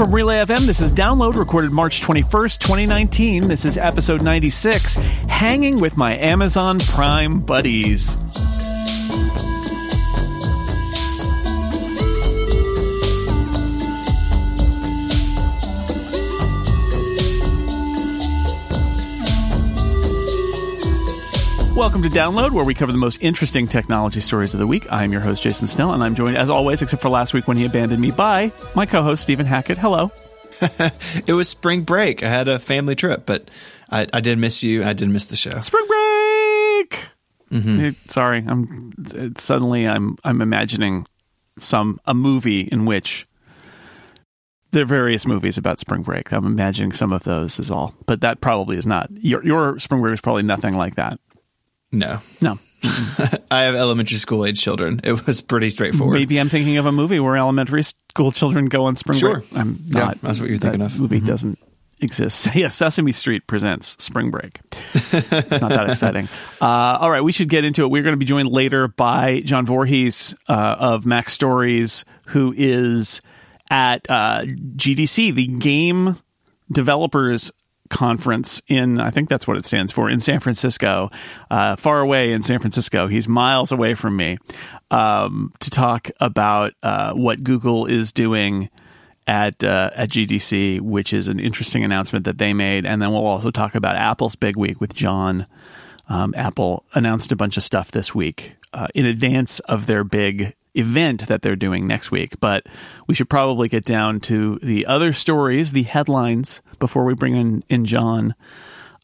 From Relay FM, this is Download, recorded March 21st, 2019. This is episode 96, Hanging with My Amazon Prime Buddies. Welcome to Download, where we cover the most interesting technology stories of the week. I am your host, Jason Snell, and I'm joined, as always, except for last week when he abandoned me, by my co host, Stephen Hackett. Hello. it was spring break. I had a family trip, but I, I did miss you. I did miss the show. Spring break. Mm-hmm. sorry, I'm suddenly I'm I'm imagining some a movie in which there are various movies about spring break. I'm imagining some of those is all, but that probably is not your your spring break is probably nothing like that. No. No. I have elementary school age children. It was pretty straightforward. Maybe I'm thinking of a movie where elementary school children go on spring break. sure. break. I'm not. Yeah, that's what you're thinking of. Movie mm-hmm. doesn't exist. Yeah, Sesame Street presents Spring Break. it's not that exciting. Uh, all right, we should get into it. We're going to be joined later by John Voorhees uh, of MacStories, who is at uh, GDC, the game developers conference in I think that's what it stands for in San Francisco, uh, far away in San Francisco. He's miles away from me um, to talk about uh, what Google is doing at uh, at GDC, which is an interesting announcement that they made, and then we'll also talk about Apple's big week with John. Um, Apple announced a bunch of stuff this week uh, in advance of their big event that they're doing next week. But we should probably get down to the other stories, the headlines, before we bring in, in John.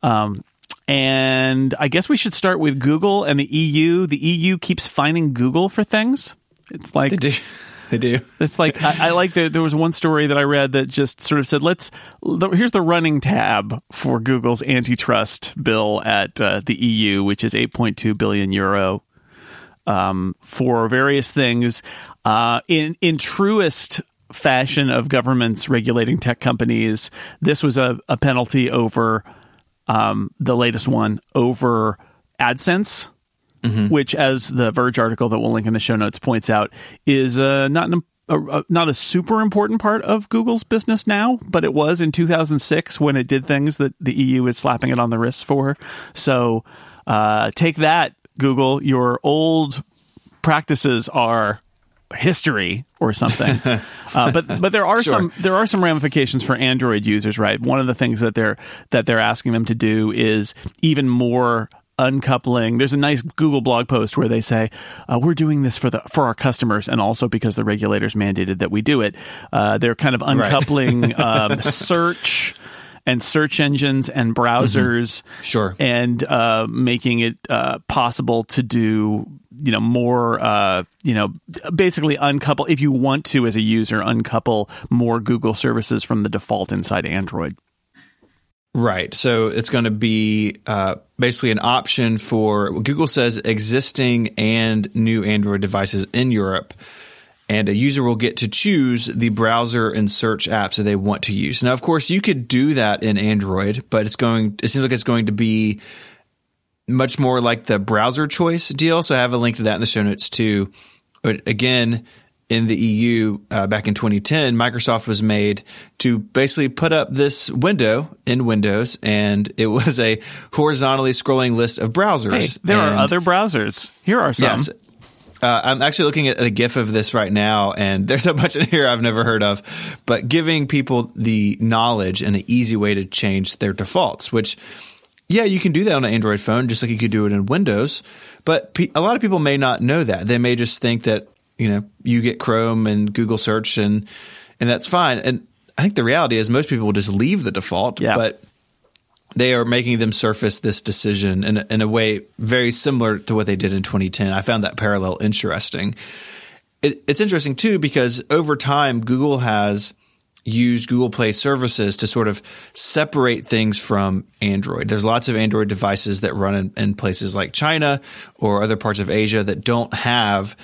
Um, and I guess we should start with Google and the EU. The EU keeps finding Google for things. It's like they do. They do. It's like I, I like the, there was one story that I read that just sort of said, "Let's here's the running tab for Google's antitrust bill at uh, the EU, which is 8.2 billion euro um, for various things uh, in in truest fashion of governments regulating tech companies. This was a, a penalty over um, the latest one over AdSense, mm-hmm. which, as the Verge article that we'll link in the show notes points out, is uh, not an, a, a, not a super important part of Google's business now, but it was in 2006 when it did things that the EU is slapping it on the wrist for. So uh, take that, Google. Your old practices are history or something. uh, but but there are sure. some there are some ramifications for Android users, right? One of the things that they're that they're asking them to do is even more uncoupling. There's a nice Google blog post where they say uh, we're doing this for the for our customers and also because the regulators mandated that we do it. Uh, they're kind of uncoupling right. um, search and search engines and browsers, mm-hmm. sure, and uh, making it uh, possible to do you know more uh, you know basically uncouple if you want to as a user uncouple more Google services from the default inside Android. Right. So it's going to be uh, basically an option for Google says existing and new Android devices in Europe and a user will get to choose the browser and search apps that they want to use. Now, of course, you could do that in Android, but it's going. It seems like it's going to be much more like the browser choice deal. So I have a link to that in the show notes too. But again, in the EU uh, back in 2010, Microsoft was made to basically put up this window in Windows, and it was a horizontally scrolling list of browsers. Hey, there and are other browsers. Here are some. Yes, uh, I'm actually looking at a GIF of this right now, and there's a bunch in here I've never heard of. But giving people the knowledge and an easy way to change their defaults, which, yeah, you can do that on an Android phone, just like you could do it in Windows. But pe- a lot of people may not know that. They may just think that you know you get Chrome and Google search, and and that's fine. And I think the reality is most people will just leave the default. Yeah. But they are making them surface this decision in a, in a way very similar to what they did in 2010. I found that parallel interesting. It, it's interesting too because over time, Google has used Google Play services to sort of separate things from Android. There's lots of Android devices that run in, in places like China or other parts of Asia that don't have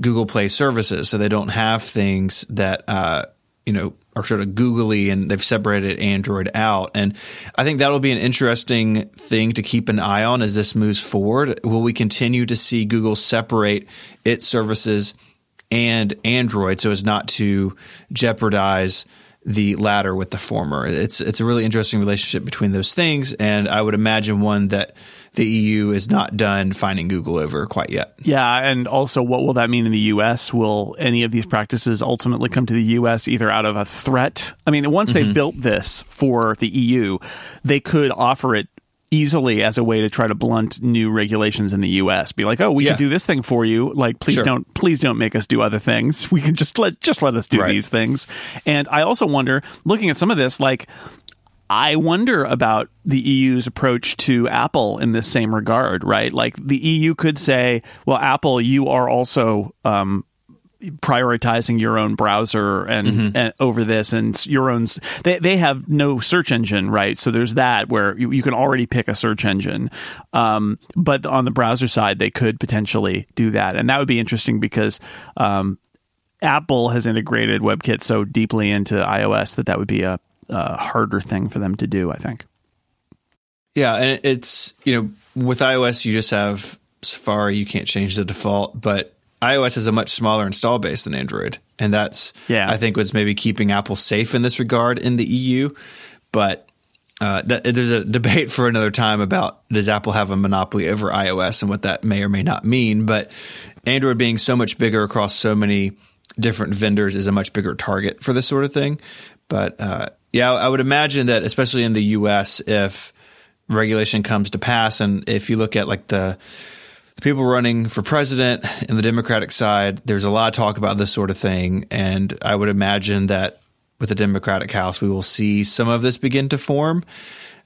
Google Play services, so they don't have things that uh, you know are sort of googly and they've separated Android out. And I think that'll be an interesting thing to keep an eye on as this moves forward. Will we continue to see Google separate its services and Android so as not to jeopardize the latter with the former. It's it's a really interesting relationship between those things, and I would imagine one that the EU is not done finding Google over quite yet. Yeah, and also what will that mean in the US? Will any of these practices ultimately come to the US either out of a threat? I mean, once mm-hmm. they built this for the EU, they could offer it easily as a way to try to blunt new regulations in the US. Be like, "Oh, we yeah. can do this thing for you. Like please sure. don't please don't make us do other things. We can just let just let us do right. these things." And I also wonder, looking at some of this like I wonder about the EU's approach to Apple in this same regard, right? Like the EU could say, well, Apple, you are also um, prioritizing your own browser and, mm-hmm. and, over this and your own they, they have no search engine right so there's that where you, you can already pick a search engine um, but on the browser side they could potentially do that and that would be interesting because um, apple has integrated webkit so deeply into ios that that would be a, a harder thing for them to do i think yeah and it's you know with ios you just have safari you can't change the default but iOS has a much smaller install base than Android, and that's yeah. I think what's maybe keeping Apple safe in this regard in the EU. But uh, that, there's a debate for another time about does Apple have a monopoly over iOS and what that may or may not mean. But Android being so much bigger across so many different vendors is a much bigger target for this sort of thing. But uh, yeah, I would imagine that especially in the US, if regulation comes to pass, and if you look at like the the people running for president in the Democratic side, there's a lot of talk about this sort of thing. And I would imagine that with the Democratic House, we will see some of this begin to form.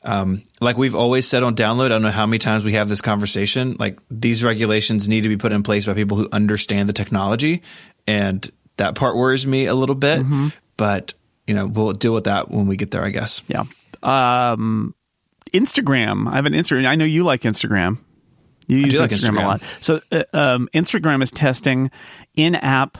Um, like we've always said on download, I don't know how many times we have this conversation. Like these regulations need to be put in place by people who understand the technology. And that part worries me a little bit. Mm-hmm. But, you know, we'll deal with that when we get there, I guess. Yeah. Um, Instagram. I have an Instagram. I know you like Instagram. You use Instagram, Instagram, a lot. So uh, um, Instagram is testing in-app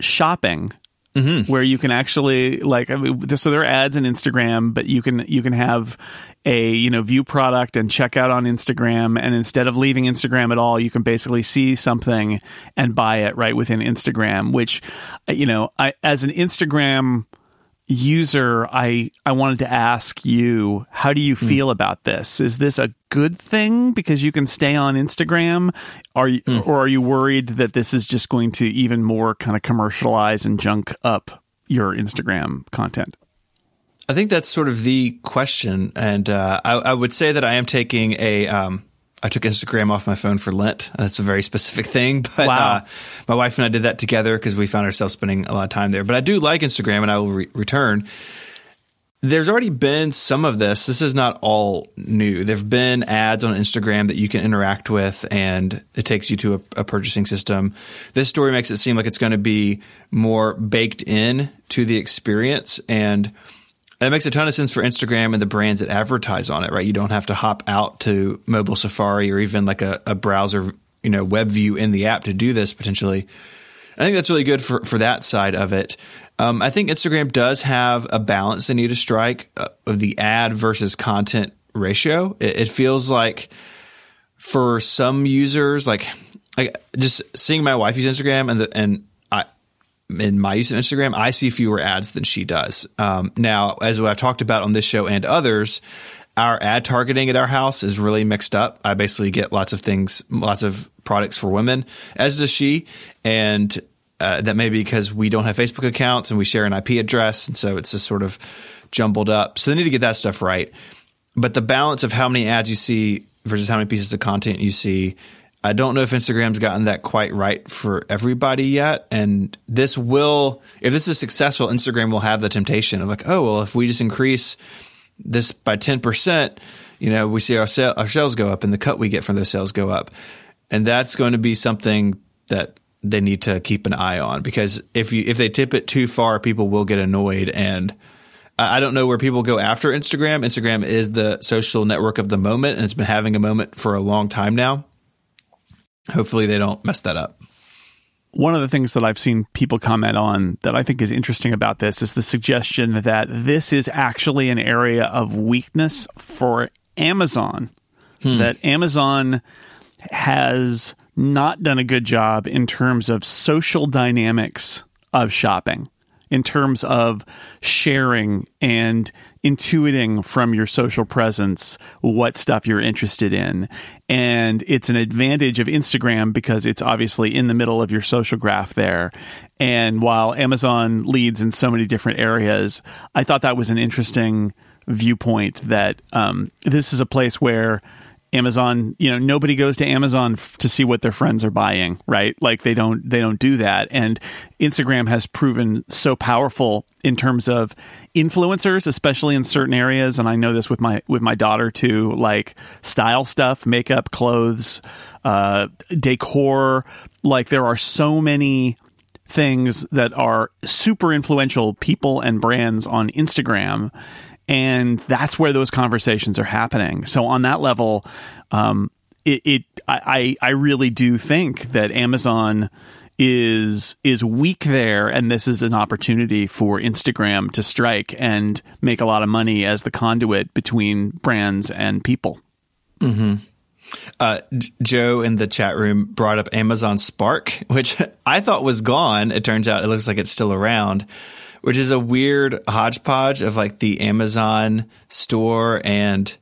shopping. Mm-hmm. Where you can actually like, so there are ads in Instagram, but you can you can have a you know view product and check out on Instagram, and instead of leaving Instagram at all, you can basically see something and buy it right within Instagram. Which, uh, you know, I as an Instagram user, I I wanted to ask you, how do you hmm. feel mm. about this? Is this a good thing because you can stay on Instagram? Are you, mm. or are you worried that this is just going to even more kind of commercialize and junk up your Instagram content? I think that's sort of the question, and uh, I, I, would say that I am taking a um, I took Instagram off my phone for Lent. That's a very specific thing, but wow. uh, my wife and I did that together because we found ourselves spending a lot of time there. But I do like Instagram, and I will re- return. There's already been some of this. This is not all new. There've been ads on Instagram that you can interact with, and it takes you to a, a purchasing system. This story makes it seem like it's going to be more baked in to the experience, and that makes a ton of sense for Instagram and the brands that advertise on it, right? You don't have to hop out to mobile Safari or even like a, a browser, you know, web view in the app to do this potentially. I think that's really good for, for that side of it. Um, I think Instagram does have a balance they need to strike uh, of the ad versus content ratio. It, it feels like for some users, like, like just seeing my wife use Instagram and the, and in my use of Instagram, I see fewer ads than she does. Um, now, as I've talked about on this show and others, our ad targeting at our house is really mixed up. I basically get lots of things, lots of products for women, as does she. And uh, that may be because we don't have Facebook accounts and we share an IP address. And so it's just sort of jumbled up. So they need to get that stuff right. But the balance of how many ads you see versus how many pieces of content you see I don't know if Instagram's gotten that quite right for everybody yet. And this will, if this is successful, Instagram will have the temptation of like, oh, well, if we just increase this by 10%, you know, we see our, sale, our sales go up and the cut we get from those sales go up. And that's going to be something that they need to keep an eye on because if you, if they tip it too far, people will get annoyed and, I don't know where people go after Instagram. Instagram is the social network of the moment and it's been having a moment for a long time now hopefully they don't mess that up. One of the things that I've seen people comment on that I think is interesting about this is the suggestion that this is actually an area of weakness for Amazon. Hmm. That Amazon has not done a good job in terms of social dynamics of shopping, in terms of sharing and intuiting from your social presence what stuff you're interested in. And it's an advantage of Instagram because it's obviously in the middle of your social graph there. And while Amazon leads in so many different areas, I thought that was an interesting viewpoint that um, this is a place where Amazon, you know, nobody goes to Amazon f- to see what their friends are buying, right? Like they don't they don't do that. And Instagram has proven so powerful in terms of influencers, especially in certain areas, and I know this with my with my daughter too, like style stuff, makeup, clothes, uh, decor, like there are so many things that are super influential people and brands on Instagram and that's where those conversations are happening. So on that level, um, it, it I I really do think that Amazon is is weak there, and this is an opportunity for Instagram to strike and make a lot of money as the conduit between brands and people. Mm-hmm. Uh, Joe in the chat room brought up Amazon Spark, which I thought was gone. It turns out it looks like it's still around which is a weird hodgepodge of like the Amazon store and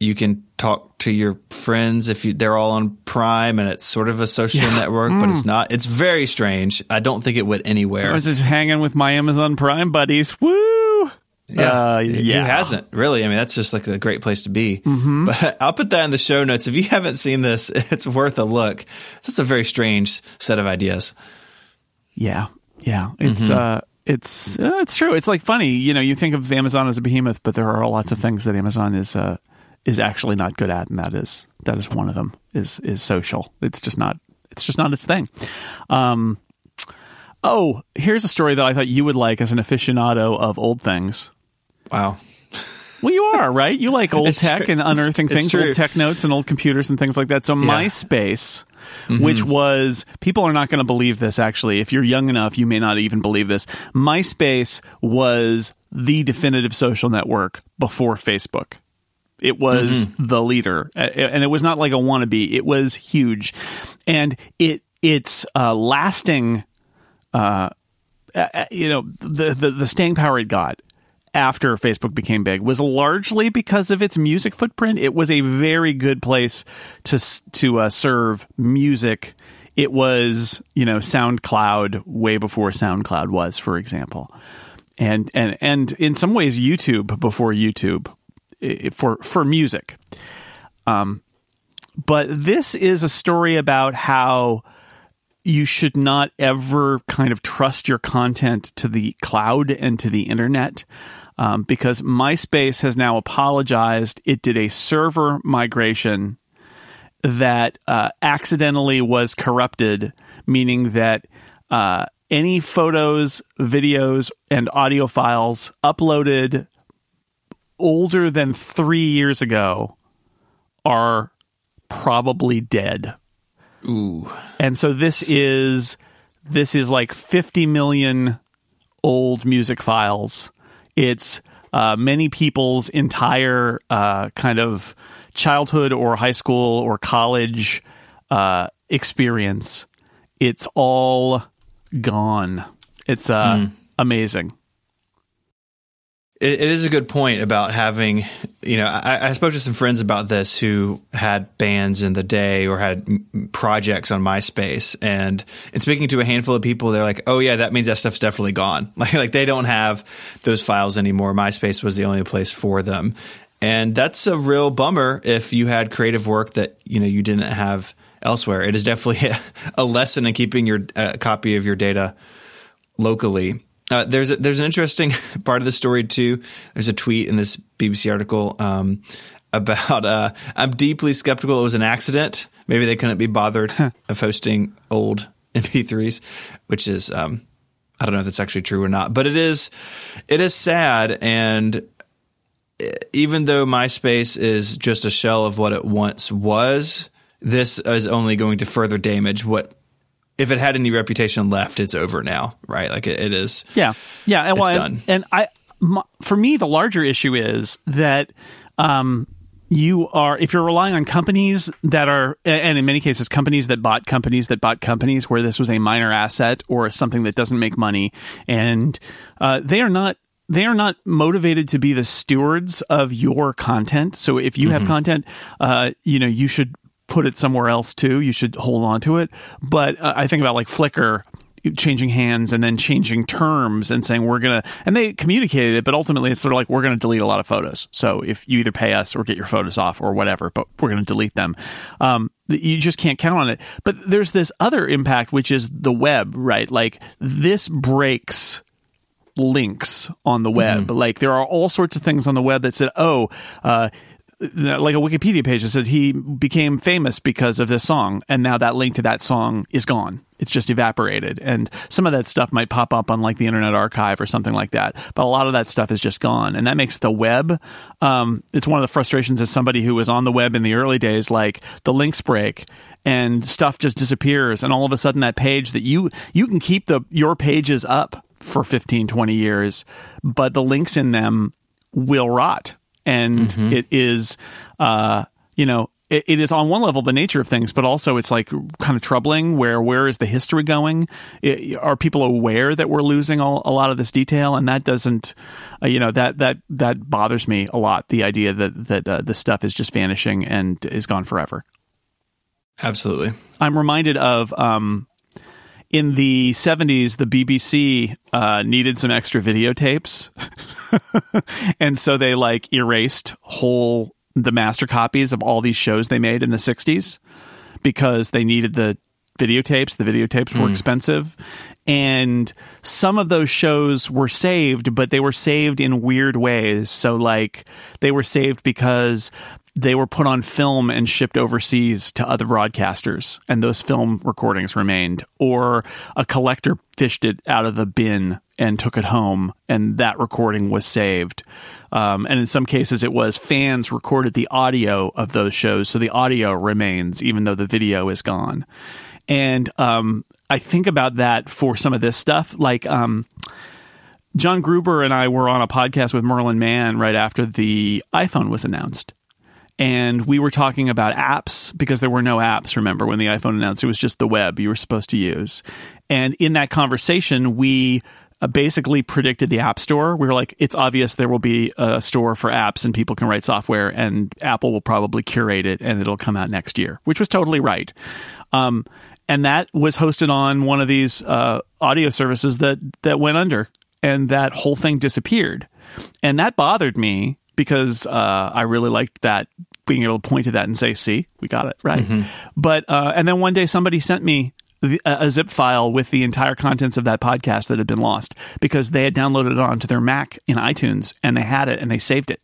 you can talk to your friends if you, they're all on Prime and it's sort of a social yeah. network, mm. but it's mm. not. It's very strange. I don't think it went anywhere. I was just hanging with my Amazon Prime buddies. Woo! Yeah, uh, yeah. Who hasn't really? I mean, that's just like a great place to be. Mm-hmm. But I'll put that in the show notes. If you haven't seen this, it's worth a look. It's a very strange set of ideas. Yeah, yeah. It's mm-hmm. uh, it's uh, it's true. It's like funny, you know. You think of Amazon as a behemoth, but there are lots of things that Amazon is uh, is actually not good at, and that is that is one of them. Is is social. It's just not. It's just not its thing. Um, oh, here's a story that I thought you would like as an aficionado of old things. Wow. Well, you are right. You like old it's tech true. and unearthing it's, things, it's old tech notes and old computers and things like that. So yeah. MySpace mm-hmm. which was people are not going to believe this actually. If you're young enough, you may not even believe this. MySpace was the definitive social network before Facebook. It was mm-hmm. the leader, and it was not like a wannabe. It was huge, and it its uh, lasting, uh, uh, you know, the, the the staying power it got after Facebook became big was largely because of its music footprint. It was a very good place to to uh, serve music. It was, you know, SoundCloud way before SoundCloud was, for example, and and and in some ways YouTube before YouTube for for music. Um, but this is a story about how you should not ever kind of trust your content to the cloud and to the internet um, because MySpace has now apologized. It did a server migration that uh, accidentally was corrupted, meaning that uh, any photos, videos, and audio files uploaded older than three years ago are probably dead. Ooh. And so this is this is like 50 million old music files. It's uh, many people's entire uh, kind of childhood or high school or college uh, experience. It's all gone. It's mm. amazing it, it is a good point about having, you know, I, I, spoke to some friends about this who had bands in the day or had projects on MySpace, and and speaking to a handful of people, they're like, "Oh yeah, that means that stuff's definitely gone. Like like they don't have those files anymore. MySpace was the only place for them, and that's a real bummer if you had creative work that you know you didn't have elsewhere. It is definitely a, a lesson in keeping your uh, copy of your data locally. Uh, there's a, there's an interesting part of the story too. There's a tweet in this BBC article um, about uh, I'm deeply skeptical it was an accident. Maybe they couldn't be bothered of hosting old MP3s, which is um, I don't know if that's actually true or not, but it is it is sad and even though MySpace is just a shell of what it once was, this is only going to further damage what if it had any reputation left, it's over now, right? Like it, it is. Yeah, yeah, and, well, and, and I, my, for me, the larger issue is that um, you are if you're relying on companies that are and in many cases companies that bought companies that bought companies where this was a minor asset or something that doesn't make money and uh, they are not they are not motivated to be the stewards of your content so if you mm-hmm. have content uh, you know you should put it somewhere else too. You should hold on to it. But uh, i think about like flickr changing hands and then changing terms and saying we're gonna and they communicated it but ultimately it's sort of like we're gonna delete a lot of photos. So if you either pay us or get your photos off or whatever but we're gonna delete them. Um, you just can't count on it. But there's this other impact which is the web right? Like this breaks links on the web. Mm-hmm. like there are all sorts of things on the web that said oh uh, like a Wikipedia page that said he became famous because of this song, and now that link to that song is gone. It's just evaporated, and some of that stuff might pop up on like the Internet Archive or something like that. But a lot of that stuff is just gone, and that makes the web. Um, it's one of the frustrations as somebody who was on the web in the early days. Like the links break, and stuff just disappears, and all of a sudden that page that you you can keep the your pages up for 15 20 years but the links in them will rot and mm-hmm. it is uh, you know it, it is on one level the nature of things, but also it's like kind of troubling. Where where is the history going? It, are people aware that we're losing all, a lot of this detail? And that doesn't, uh, you know, that that that bothers me a lot. The idea that that uh, the stuff is just vanishing and is gone forever. Absolutely, I'm reminded of. Um, in the 70s, the BBC uh, needed some extra videotapes. and so they like erased whole the master copies of all these shows they made in the 60s because they needed the videotapes. The videotapes were mm. expensive. And some of those shows were saved, but they were saved in weird ways. So, like, they were saved because they were put on film and shipped overseas to other broadcasters, and those film recordings remained. Or a collector fished it out of the bin and took it home, and that recording was saved. Um, and in some cases, it was fans recorded the audio of those shows, so the audio remains, even though the video is gone. And um, I think about that for some of this stuff, like. Um, John Gruber and I were on a podcast with Merlin Mann right after the iPhone was announced and we were talking about apps because there were no apps remember when the iphone announced it was just the web you were supposed to use. And in that conversation we uh, basically predicted the app store. We were like it's obvious there will be a store for apps and people can write software and apple will probably curate it and it'll come out next year which was totally right. Um, and that was hosted on one of these uh, audio services that that went under and that whole thing disappeared. And that bothered me because uh, I really liked that being able to point to that and say, "See, we got it right." Mm-hmm. But uh, and then one day somebody sent me the, a zip file with the entire contents of that podcast that had been lost because they had downloaded it onto their Mac in iTunes and they had it and they saved it.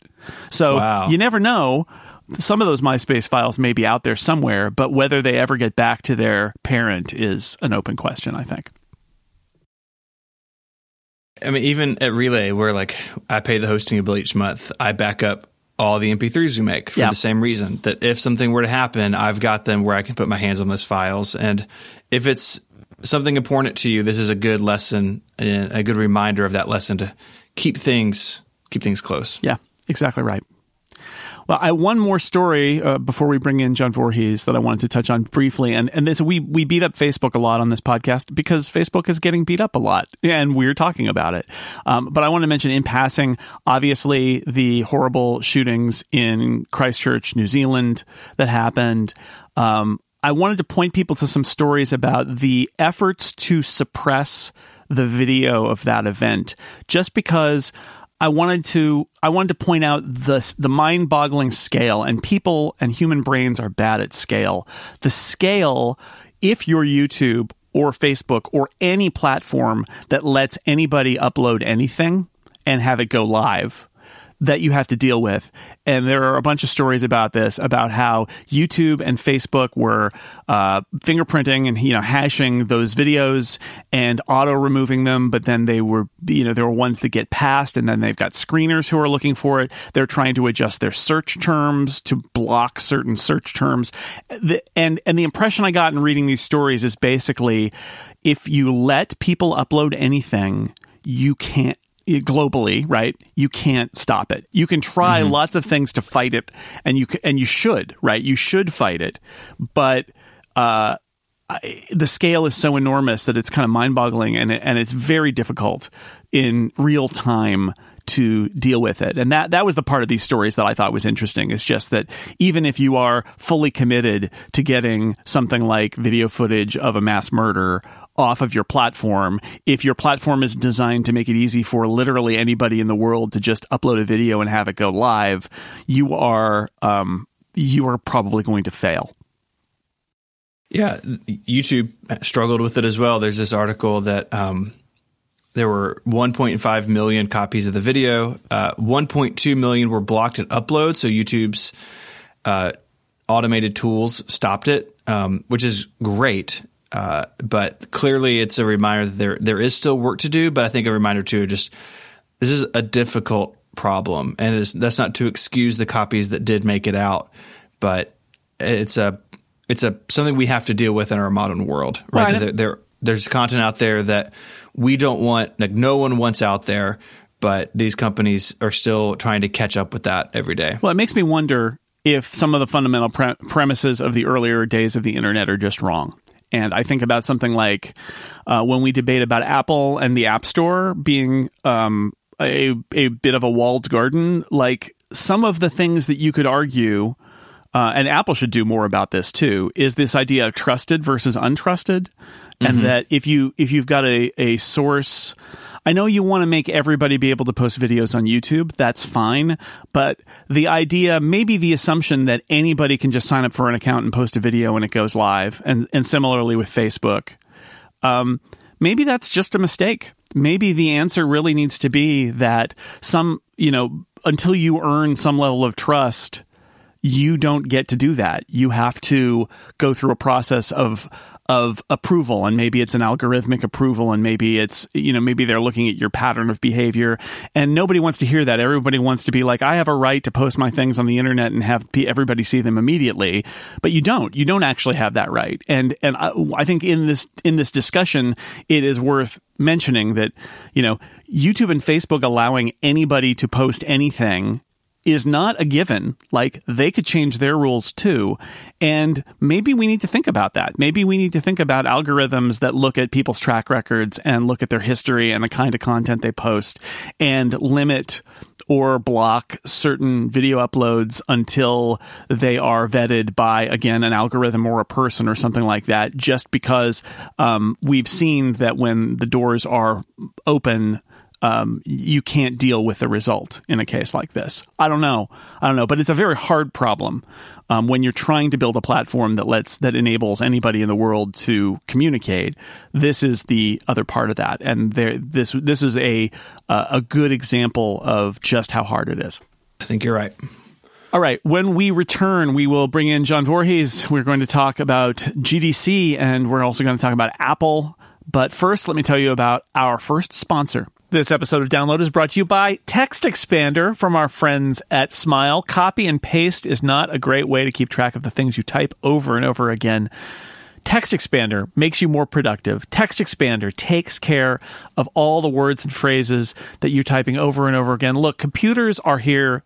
So wow. you never know. Some of those MySpace files may be out there somewhere, but whether they ever get back to their parent is an open question. I think. I mean, even at Relay, where like I pay the hosting bill each month, I back up all the MP3s we make for yeah. the same reason that if something were to happen, I've got them where I can put my hands on those files. And if it's something important to you, this is a good lesson and a good reminder of that lesson to keep things keep things close. Yeah, exactly right. Well, I one more story uh, before we bring in John Voorhees that I wanted to touch on briefly, and and this we we beat up Facebook a lot on this podcast because Facebook is getting beat up a lot, and we're talking about it. Um, but I want to mention in passing, obviously, the horrible shootings in Christchurch, New Zealand, that happened. Um, I wanted to point people to some stories about the efforts to suppress the video of that event, just because I wanted to I wanted to point out the the mind-boggling scale and people and human brains are bad at scale. The scale if you're YouTube or Facebook or any platform that lets anybody upload anything and have it go live that you have to deal with. And there are a bunch of stories about this, about how YouTube and Facebook were uh, fingerprinting and you know hashing those videos and auto removing them. But then they were you know there were ones that get passed, and then they've got screeners who are looking for it. They're trying to adjust their search terms to block certain search terms. The, and and the impression I got in reading these stories is basically if you let people upload anything, you can't globally, right? You can't stop it. You can try mm-hmm. lots of things to fight it, and you and you should, right? You should fight it, but uh, the scale is so enormous that it's kind of mind-boggling, and and it's very difficult in real time to deal with it. And that that was the part of these stories that I thought was interesting. Is just that even if you are fully committed to getting something like video footage of a mass murder off of your platform, if your platform is designed to make it easy for literally anybody in the world to just upload a video and have it go live, you are um, you are probably going to fail. Yeah, YouTube struggled with it as well. There's this article that um, there were 1.5 million copies of the video. Uh, 1.2 million were blocked at upload. So YouTube's uh, automated tools stopped it, um, which is great. Uh, but clearly, it's a reminder that there there is still work to do. But I think a reminder too, just this is a difficult problem, and that's not to excuse the copies that did make it out, but it's a it's a something we have to deal with in our modern world. Right? right. There, there, there's content out there that we don't want, like no one wants out there, but these companies are still trying to catch up with that every day. Well, it makes me wonder if some of the fundamental pre- premises of the earlier days of the internet are just wrong. And I think about something like uh, when we debate about Apple and the App Store being um, a, a bit of a walled garden, like some of the things that you could argue uh, and Apple should do more about this too, is this idea of trusted versus untrusted and mm-hmm. that if you if you've got a a source I know you want to make everybody be able to post videos on YouTube. That's fine. But the idea, maybe the assumption that anybody can just sign up for an account and post a video and it goes live, and, and similarly with Facebook, um, maybe that's just a mistake. Maybe the answer really needs to be that some, you know, until you earn some level of trust, you don't get to do that. You have to go through a process of of approval and maybe it's an algorithmic approval and maybe it's you know maybe they're looking at your pattern of behavior and nobody wants to hear that. Everybody wants to be like I have a right to post my things on the internet and have everybody see them immediately but you don't. You don't actually have that right. And and I, I think in this in this discussion it is worth mentioning that you know YouTube and Facebook allowing anybody to post anything is not a given. Like they could change their rules too. And maybe we need to think about that. Maybe we need to think about algorithms that look at people's track records and look at their history and the kind of content they post and limit or block certain video uploads until they are vetted by again an algorithm or a person or something like that just because um, we've seen that when the doors are open um, you can't deal with the result in a case like this. I don't know. I don't know, but it's a very hard problem um, when you're trying to build a platform that lets that enables anybody in the world to communicate. This is the other part of that, and there this this is a uh, a good example of just how hard it is. I think you're right. All right. When we return, we will bring in John Voorhees. We're going to talk about GDC and we're also going to talk about Apple. But first, let me tell you about our first sponsor. This episode of Download is brought to you by Text Expander from our friends at Smile. Copy and paste is not a great way to keep track of the things you type over and over again. Text Expander makes you more productive. Text Expander takes care of all the words and phrases that you're typing over and over again. Look, computers are here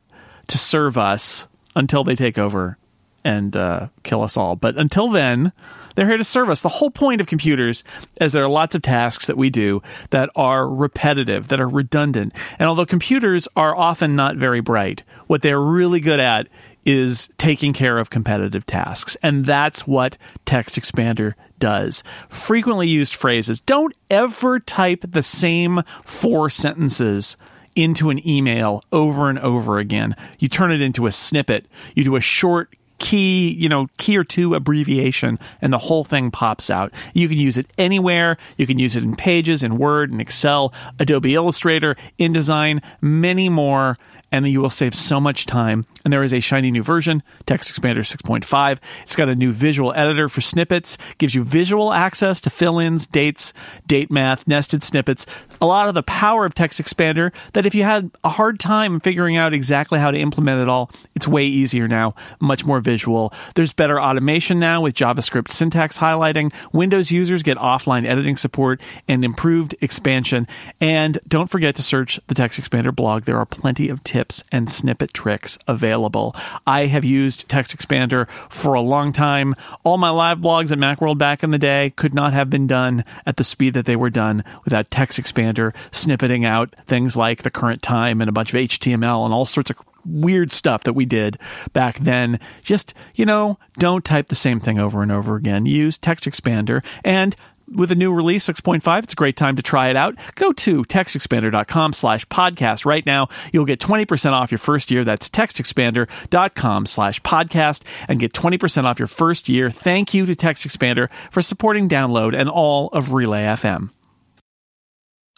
to serve us until they take over and uh, kill us all. But until then, they're here to serve us. The whole point of computers is there are lots of tasks that we do that are repetitive, that are redundant. And although computers are often not very bright, what they're really good at is taking care of competitive tasks. And that's what Text Expander does. Frequently used phrases. Don't ever type the same four sentences into an email over and over again. You turn it into a snippet. You do a short, key, you know, key or two abbreviation and the whole thing pops out. You can use it anywhere. You can use it in Pages, in Word, in Excel, Adobe Illustrator, InDesign, many more. And you will save so much time. And there is a shiny new version, Text Expander 6.5. It's got a new visual editor for snippets, gives you visual access to fill ins, dates, date math, nested snippets, a lot of the power of Text Expander that if you had a hard time figuring out exactly how to implement it all, it's way easier now, much more visual. There's better automation now with JavaScript syntax highlighting. Windows users get offline editing support and improved expansion. And don't forget to search the Text Expander blog. There are plenty of tips and snippet tricks available. I have used Text Expander for a long time. All my live blogs at Macworld back in the day could not have been done at the speed that they were done without Text Expander snippeting out things like the current time and a bunch of HTML and all sorts of weird stuff that we did back then. Just, you know, don't type the same thing over and over again. Use Text Expander and with a new release 6.5 it's a great time to try it out go to textexpander.com slash podcast right now you'll get 20% off your first year that's textexpander.com slash podcast and get 20% off your first year thank you to text expander for supporting download and all of relay fm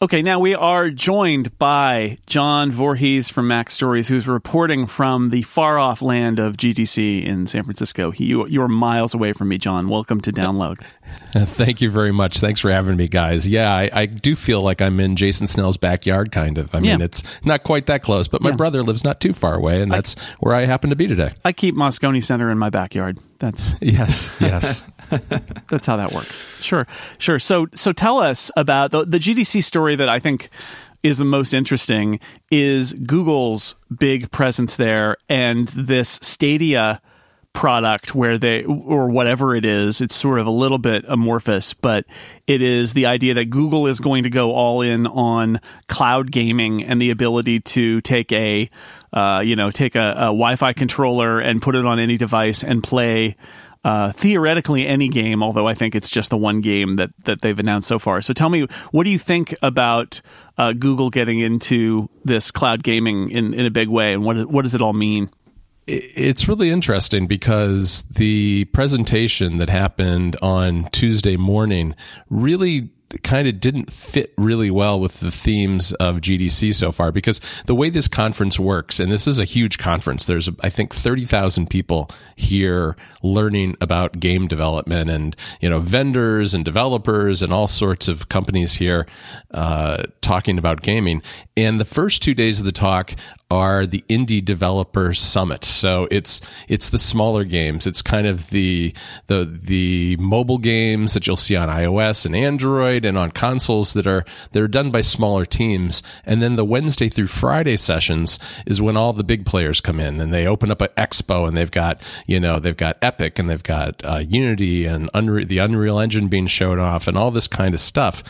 Okay, now we are joined by John Voorhees from MacStories, who's reporting from the far off land of GDC in San Francisco. He, you, you're miles away from me, John. Welcome to Download. Thank you very much. Thanks for having me, guys. Yeah, I, I, do feel like I'm in Jason Snell's backyard, kind of. I mean, it's not quite that close, but my yeah. brother lives not too far away, and that's I, where I happen to be today. I keep Moscone Center in my backyard. That's yes, yes. that's how that works. Sure, sure. So, so tell us about the, the GDC story that I think is the most interesting is Google's big presence there and this Stadia product where they or whatever it is it's sort of a little bit amorphous but it is the idea that Google is going to go all in on cloud gaming and the ability to take a uh, you know take a, a Wi-Fi controller and put it on any device and play uh, theoretically any game, although I think it's just the one game that, that they've announced so far. So tell me, what do you think about uh, Google getting into this cloud gaming in, in a big way, and what what does it all mean? It's really interesting because the presentation that happened on Tuesday morning really kind of didn't fit really well with the themes of GDC so far because the way this conference works, and this is a huge conference, there's, I think, 30,000 people here learning about game development and, you know, vendors and developers and all sorts of companies here uh, talking about gaming. And the first two days of the talk are the indie developer summit. So it's it's the smaller games. It's kind of the the the mobile games that you'll see on iOS and Android and on consoles that are that are done by smaller teams. And then the Wednesday through Friday sessions is when all the big players come in and they open up an expo and they've got you know they've got Epic and they've got uh, Unity and Unre- the Unreal Engine being shown off and all this kind of stuff.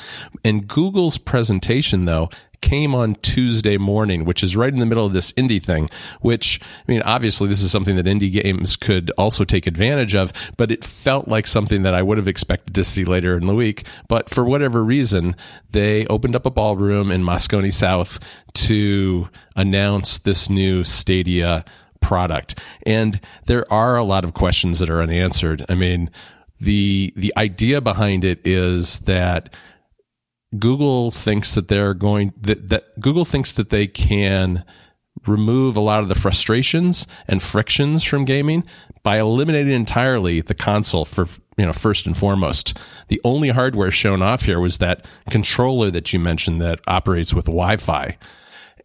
And Google's presentation though came on Tuesday morning, which is right in the middle of this indie thing, which, I mean, obviously this is something that indie games could also take advantage of, but it felt like something that I would have expected to see later in the week. But for whatever reason, they opened up a ballroom in Moscone South to announce this new Stadia product. And there are a lot of questions that are unanswered. I mean, the the idea behind it is that Google thinks that they're going that, that Google thinks that they can remove a lot of the frustrations and frictions from gaming by eliminating entirely the console for you know first and foremost. The only hardware shown off here was that controller that you mentioned that operates with Wi-Fi.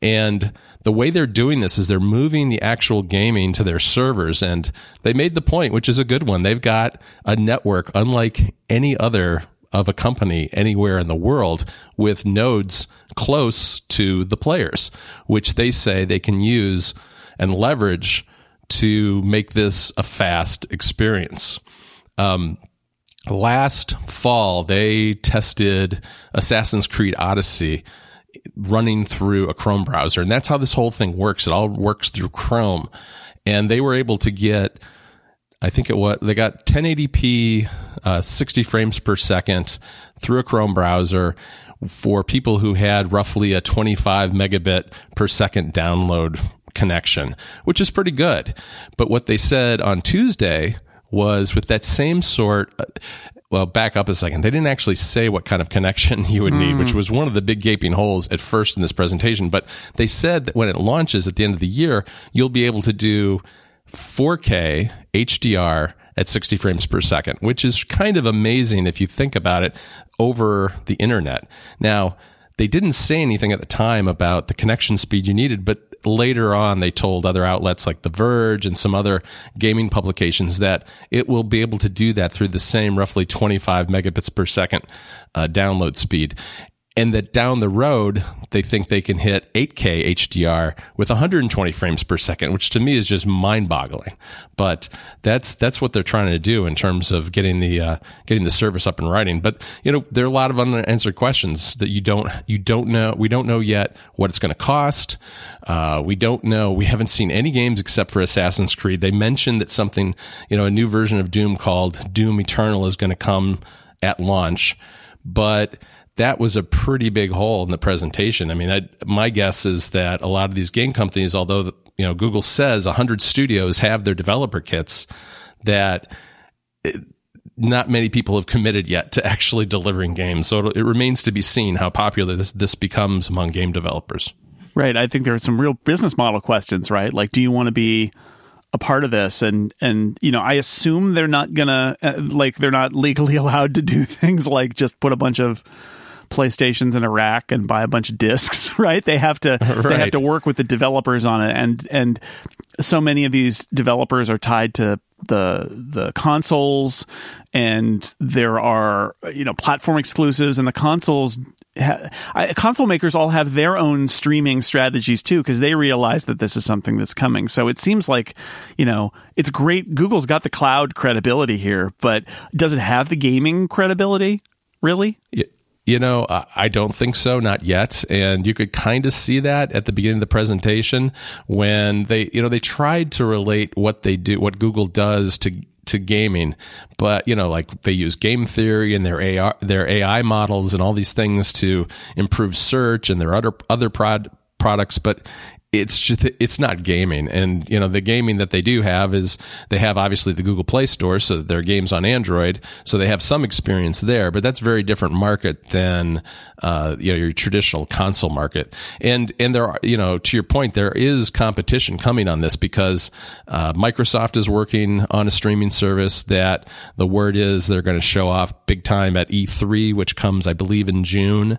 And the way they're doing this is they're moving the actual gaming to their servers. And they made the point, which is a good one. They've got a network unlike any other of a company anywhere in the world with nodes close to the players, which they say they can use and leverage to make this a fast experience. Um, last fall, they tested Assassin's Creed Odyssey running through a Chrome browser, and that's how this whole thing works. It all works through Chrome, and they were able to get I think it was they got 1080p, uh, 60 frames per second through a Chrome browser for people who had roughly a 25 megabit per second download connection, which is pretty good. But what they said on Tuesday was with that same sort, uh, well, back up a second. They didn't actually say what kind of connection you would need, which was one of the big gaping holes at first in this presentation. But they said that when it launches at the end of the year, you'll be able to do 4K HDR at 60 frames per second, which is kind of amazing if you think about it over the internet. Now, they didn't say anything at the time about the connection speed you needed, but later on they told other outlets like The Verge and some other gaming publications that it will be able to do that through the same roughly 25 megabits per second uh, download speed and that down the road they think they can hit 8K HDR with 120 frames per second, which to me is just mind-boggling. But that's that's what they're trying to do in terms of getting the uh, getting the service up and running. But you know there are a lot of unanswered questions that you don't you don't know we don't know yet what it's going to cost. Uh, we don't know. We haven't seen any games except for Assassin's Creed. They mentioned that something you know a new version of Doom called Doom Eternal is going to come at launch, but that was a pretty big hole in the presentation. I mean, I, my guess is that a lot of these game companies, although you know Google says 100 studios have their developer kits, that it, not many people have committed yet to actually delivering games. So it remains to be seen how popular this this becomes among game developers. Right. I think there are some real business model questions. Right. Like, do you want to be a part of this and and you know i assume they're not gonna uh, like they're not legally allowed to do things like just put a bunch of PlayStations in a rack and buy a bunch of discs, right? They have to right. they have to work with the developers on it, and and so many of these developers are tied to the the consoles, and there are you know platform exclusives, and the consoles. Ha- I, console makers all have their own streaming strategies too because they realize that this is something that's coming. So it seems like, you know, it's great. Google's got the cloud credibility here, but does it have the gaming credibility? Really? Yeah. You know, I don't think so, not yet. And you could kind of see that at the beginning of the presentation when they, you know, they tried to relate what they do, what Google does to to gaming, but you know, like they use game theory and their AI, their AI models and all these things to improve search and their other other prod products. But it's just it's not gaming. And you know the gaming that they do have is they have obviously the google play store so their games on android so they have some experience there but that's a very different market than uh, you know your traditional console market. And and there are you know to your point there is competition coming on this because uh, microsoft is working on a streaming service that the word is they're going to show off big time at e3 which comes i believe in june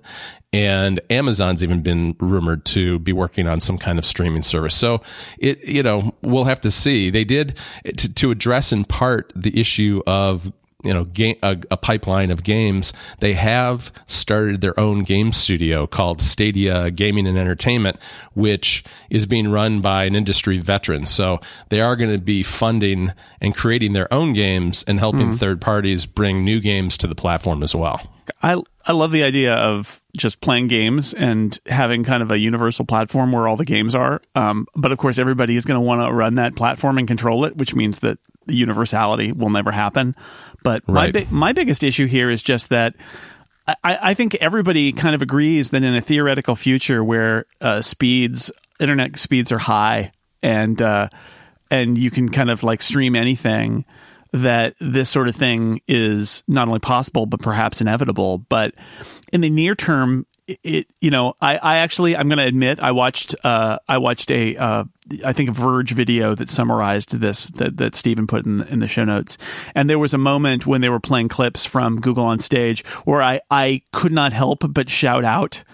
and Amazon's even been rumored to be working on some kind of streaming service. So it, you know, we'll have to see. They did to, to address in part the issue of you know game, a, a, pipeline of games they have started their own game studio called stadia gaming and entertainment which is being run by an industry veteran so they are going to be funding and creating their own games and helping mm-hmm. third parties bring new games to the platform as well I I love the idea of just playing games and having kind of a universal platform where all the games are. Um, but of course, everybody is going to want to run that platform and control it, which means that the universality will never happen. But right. my my biggest issue here is just that. I, I think everybody kind of agrees that in a theoretical future where uh, speeds, internet speeds are high, and uh, and you can kind of like stream anything, that this sort of thing is not only possible but perhaps inevitable. But in the near term, it, you know I, I actually I'm going to admit I watched uh, I watched a uh, I think a Verge video that summarized this that that Stephen put in in the show notes and there was a moment when they were playing clips from Google on stage where I I could not help but shout out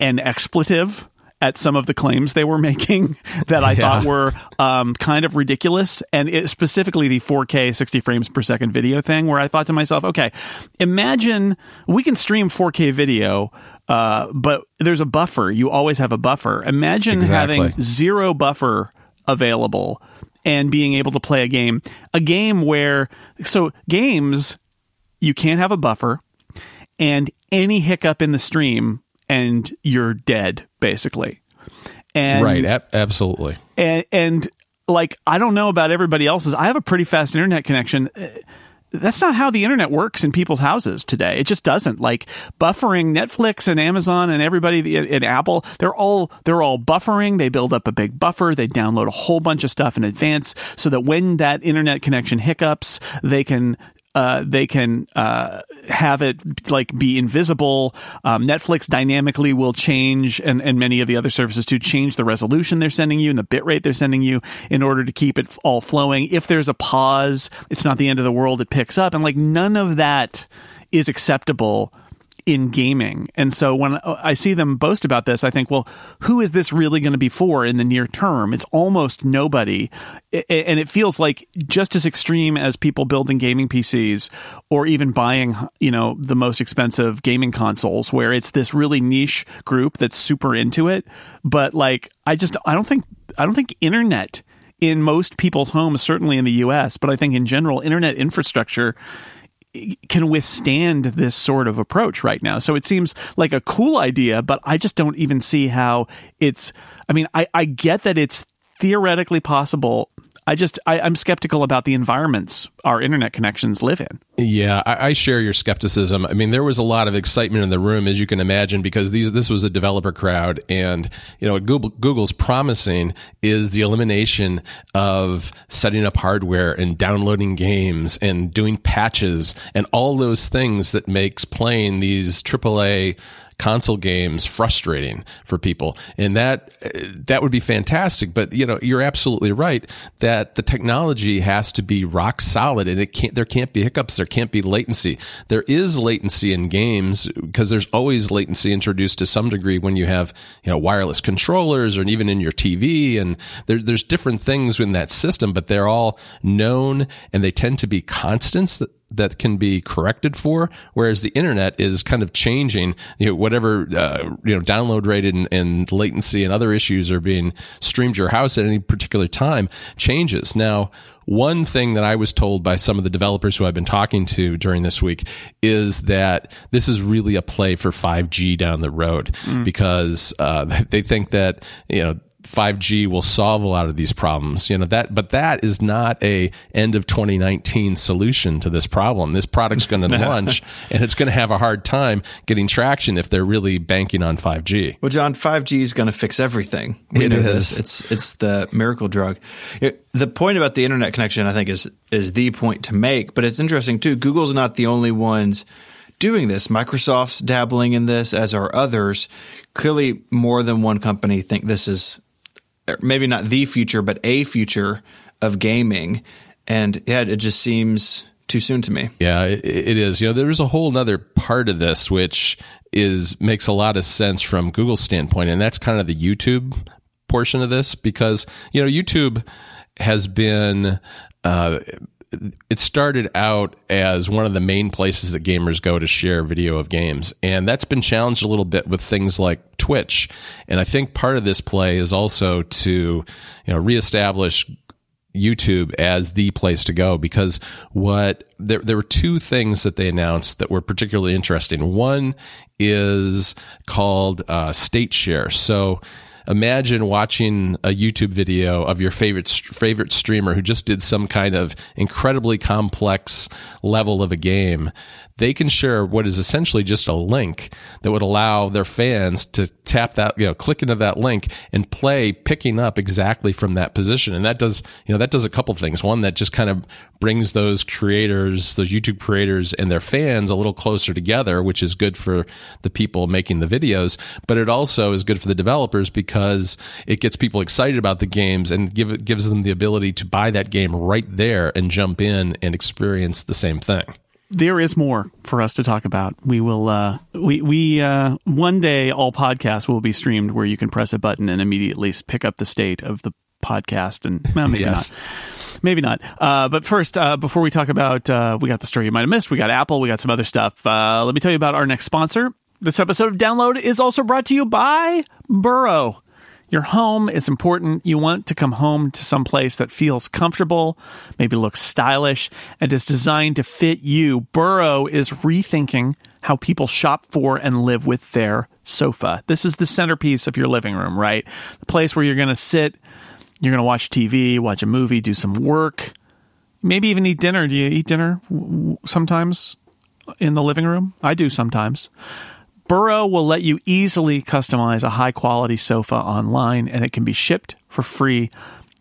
an expletive at some of the claims they were making that I yeah. thought were um, kind of ridiculous, and it, specifically the 4K 60 frames per second video thing, where I thought to myself, okay, imagine we can stream 4K video. Uh, but there's a buffer. You always have a buffer. Imagine exactly. having zero buffer available and being able to play a game. A game where, so games, you can't have a buffer, and any hiccup in the stream and you're dead basically. And right, ab- absolutely. And and like I don't know about everybody else's. I have a pretty fast internet connection. Uh, that's not how the internet works in people's houses today. It just doesn't. Like buffering Netflix and Amazon and everybody in Apple, they're all they're all buffering. They build up a big buffer. They download a whole bunch of stuff in advance so that when that internet connection hiccups, they can uh, they can uh, have it like be invisible. Um, Netflix dynamically will change, and, and many of the other services to change the resolution they're sending you and the bit rate they're sending you in order to keep it all flowing. If there's a pause, it's not the end of the world. It picks up, and like none of that is acceptable in gaming. And so when I see them boast about this, I think, well, who is this really going to be for in the near term? It's almost nobody. And it feels like just as extreme as people building gaming PCs or even buying, you know, the most expensive gaming consoles where it's this really niche group that's super into it. But like, I just, I don't think, I don't think internet in most people's homes, certainly in the US, but I think in general, internet infrastructure can withstand this sort of approach right now. So it seems like a cool idea, but I just don't even see how it's. I mean, I, I get that it's theoretically possible I just I, am skeptical about the environments our internet connections live in. Yeah, I, I, share your skepticism. I mean, there was a lot of excitement in the room, as you can imagine, because these this was a developer crowd, and you know, Google, Google's promising is the elimination of setting up hardware and downloading games and doing patches and all those things that makes playing these AAA console games frustrating for people. And that uh, that would be fantastic. But you know you're absolutely right that the technology has to be rock solid and it can't there can't be hiccups. There can't be latency. There is latency in games because there's always latency introduced to some degree when you have you know wireless controllers or even in your TV and there, there's different things in that system but they're all known and they tend to be constants that that can be corrected for, whereas the internet is kind of changing. You know, whatever uh, you know, download rate and, and, latency and other issues are being streamed to your house at any particular time changes. Now, one thing that I was told by some of the developers who I've been talking to during this week is that this is really a play for 5G down the road mm. because uh, they think that you know 5G will solve a lot of these problems. You know that, but that is not a end of 2019 solution to this problem. This product's going to launch, and it's going to have a hard time getting traction if they're really banking on 5G. Well, John, 5G is going to fix everything. We it is. It's it's the miracle drug. It, the point about the internet connection, I think, is is the point to make. But it's interesting too. Google's not the only ones doing this. Microsoft's dabbling in this, as are others. Clearly, more than one company think this is maybe not the future, but a future of gaming. And yeah, it just seems too soon to me. Yeah, it, it is. You know, there's a whole other part of this which is makes a lot of sense from Google's standpoint, and that's kind of the YouTube portion of this because you know YouTube has been uh, it started out as one of the main places that gamers go to share video of games. And that's been challenged a little bit with things like Twitch. And I think part of this play is also to, you know, reestablish YouTube as the place to go because what there there were two things that they announced that were particularly interesting. One is called uh, State Share. So imagine watching a YouTube video of your favorite favorite streamer who just did some kind of incredibly complex level of a game they can share what is essentially just a link that would allow their fans to tap that, you know, click into that link and play picking up exactly from that position. And that does, you know, that does a couple things. One, that just kind of brings those creators, those YouTube creators and their fans a little closer together, which is good for the people making the videos. But it also is good for the developers because it gets people excited about the games and give it, gives them the ability to buy that game right there and jump in and experience the same thing there is more for us to talk about. We will, uh, we, we, uh, one day all podcasts will be streamed where you can press a button and immediately pick up the state of the podcast. And well, maybe yes. not. Maybe not. Uh, but first, uh, before we talk about, uh, we got the story you might have missed. We got Apple. We got some other stuff. Uh, let me tell you about our next sponsor. This episode of Download is also brought to you by Burrow. Your home is important. You want to come home to some place that feels comfortable, maybe looks stylish, and is designed to fit you. Burrow is rethinking how people shop for and live with their sofa. This is the centerpiece of your living room, right? The place where you're going to sit, you're going to watch TV, watch a movie, do some work, maybe even eat dinner. Do you eat dinner sometimes in the living room? I do sometimes. Burrow will let you easily customize a high quality sofa online and it can be shipped for free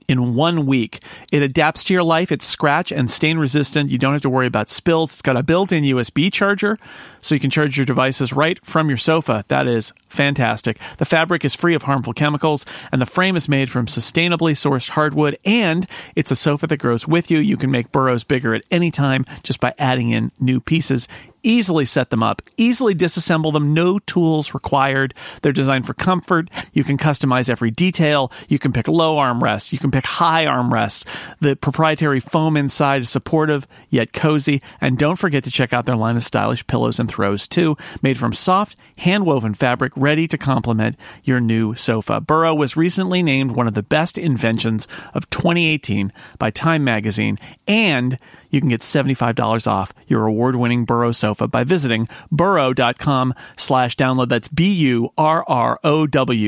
in one week. It adapts to your life. It's scratch and stain resistant. You don't have to worry about spills. It's got a built in USB charger, so you can charge your devices right from your sofa. That is fantastic. The fabric is free of harmful chemicals, and the frame is made from sustainably sourced hardwood, and it's a sofa that grows with you. You can make burrows bigger at any time just by adding in new pieces easily set them up, easily disassemble them, no tools required. They're designed for comfort. You can customize every detail. You can pick low armrests. You can pick high armrests. The proprietary foam inside is supportive yet cozy. And don't forget to check out their line of stylish pillows and throws too, made from soft, hand-woven fabric ready to complement your new sofa. Burrow was recently named one of the best inventions of 2018 by Time Magazine and you can get $75 off your award-winning Burrow sofa by visiting burrow.com slash download. That's B-U-R-R-O-W,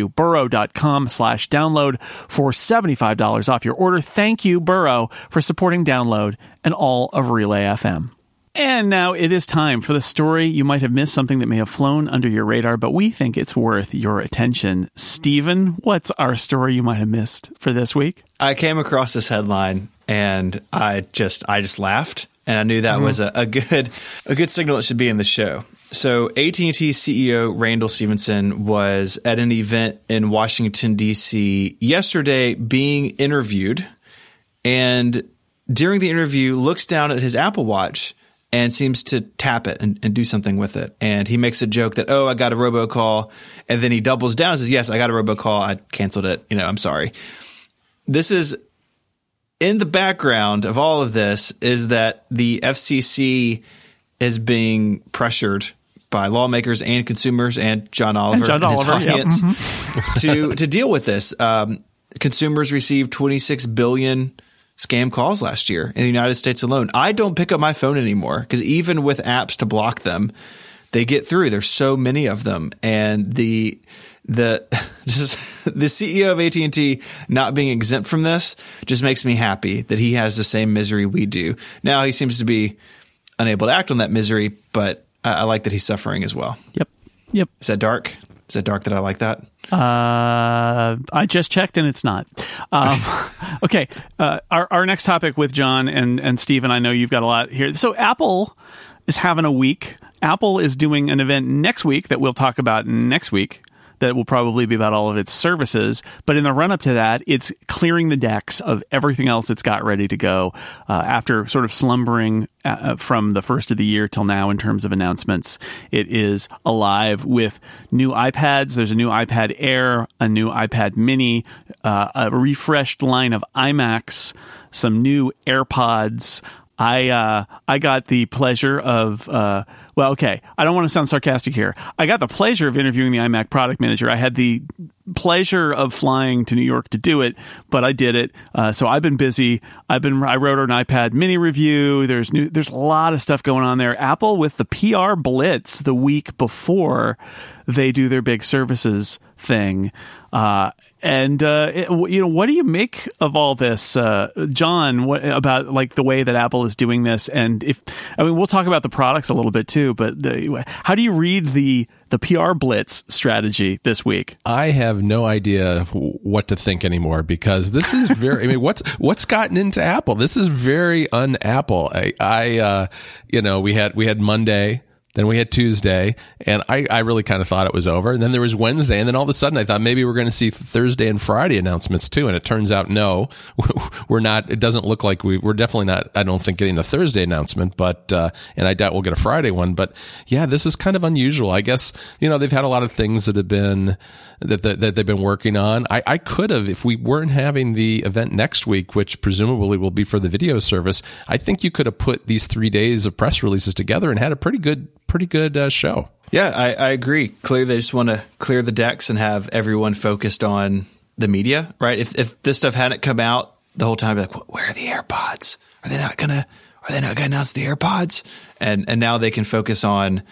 burrow.com slash download for $75 off your order. Thank you, Burrow, for supporting Download and all of Relay FM. And now it is time for the story. You might have missed something that may have flown under your radar, but we think it's worth your attention. Stephen, what's our story you might have missed for this week? I came across this headline and I just I just laughed and I knew that mm-hmm. was a, a good a good signal it should be in the show. So AT&T CEO Randall Stephenson was at an event in Washington D.C. yesterday being interviewed and during the interview looks down at his Apple Watch and seems to tap it and, and, do something with it. And he makes a joke that, oh, I got a robocall. And then he doubles down and says, yes, I got a robocall. I canceled it. You know, I'm sorry. This is in the background of all of this is that the FCC is being pressured by lawmakers and consumers and John Oliver and, John and Oliver, his audience yeah. mm-hmm. to to deal with this. Um, consumers received 26 billion scam calls last year in the United States alone. I don't pick up my phone anymore because even with apps to block them, they get through. There's so many of them, and the the just the CEO of AT and T not being exempt from this just makes me happy that he has the same misery we do. Now he seems to be unable to act on that misery, but I, I like that he's suffering as well. Yep. Yep. Is that dark? Is that dark that I like that? Uh, I just checked and it's not. Um, okay. Uh, our, our next topic with John and, and Steve, and I know you've got a lot here. So Apple is having a week. Apple is doing an event next week that we'll talk about next week that will probably be about all of its services. But in the run up to that, it's clearing the decks of everything else it's got ready to go uh, after sort of slumbering uh, uh, from the first of the year till now in terms of announcements. It is alive with new iPads. There's a new iPad Air, a new iPad Mini, uh, a refreshed line of iMacs, some new AirPods. I uh, I got the pleasure of uh, well, okay. I don't want to sound sarcastic here. I got the pleasure of interviewing the iMac product manager. I had the pleasure of flying to New York to do it, but I did it. Uh, so I've been busy. I've been. I wrote an iPad Mini review. There's new. There's a lot of stuff going on there. Apple with the PR blitz the week before they do their big services thing. Uh, and uh, it, you know, what do you make of all this, uh, John? What, about like the way that Apple is doing this? And if I mean, we'll talk about the products a little bit too. But how do you read the the PR blitz strategy this week? I have no idea what to think anymore because this is very. I mean, what's what's gotten into Apple? This is very un-Apple. I, I uh, you know, we had we had Monday then we had Tuesday, and I, I really kind of thought it was over. And then there was Wednesday, and then all of a sudden I thought maybe we're going to see Thursday and Friday announcements too. And it turns out no, we're not. It doesn't look like we we're definitely not. I don't think getting a Thursday announcement, but uh, and I doubt we'll get a Friday one. But yeah, this is kind of unusual. I guess you know they've had a lot of things that have been that that, that they've been working on. I, I could have if we weren't having the event next week, which presumably will be for the video service. I think you could have put these three days of press releases together and had a pretty good pretty good uh, show. Yeah, I, I agree. Clearly, they just want to clear the decks and have everyone focused on the media, right? If if this stuff hadn't come out the whole time, be like, where are the AirPods? Are they not gonna? Are they not gonna announce the AirPods? And and now they can focus on,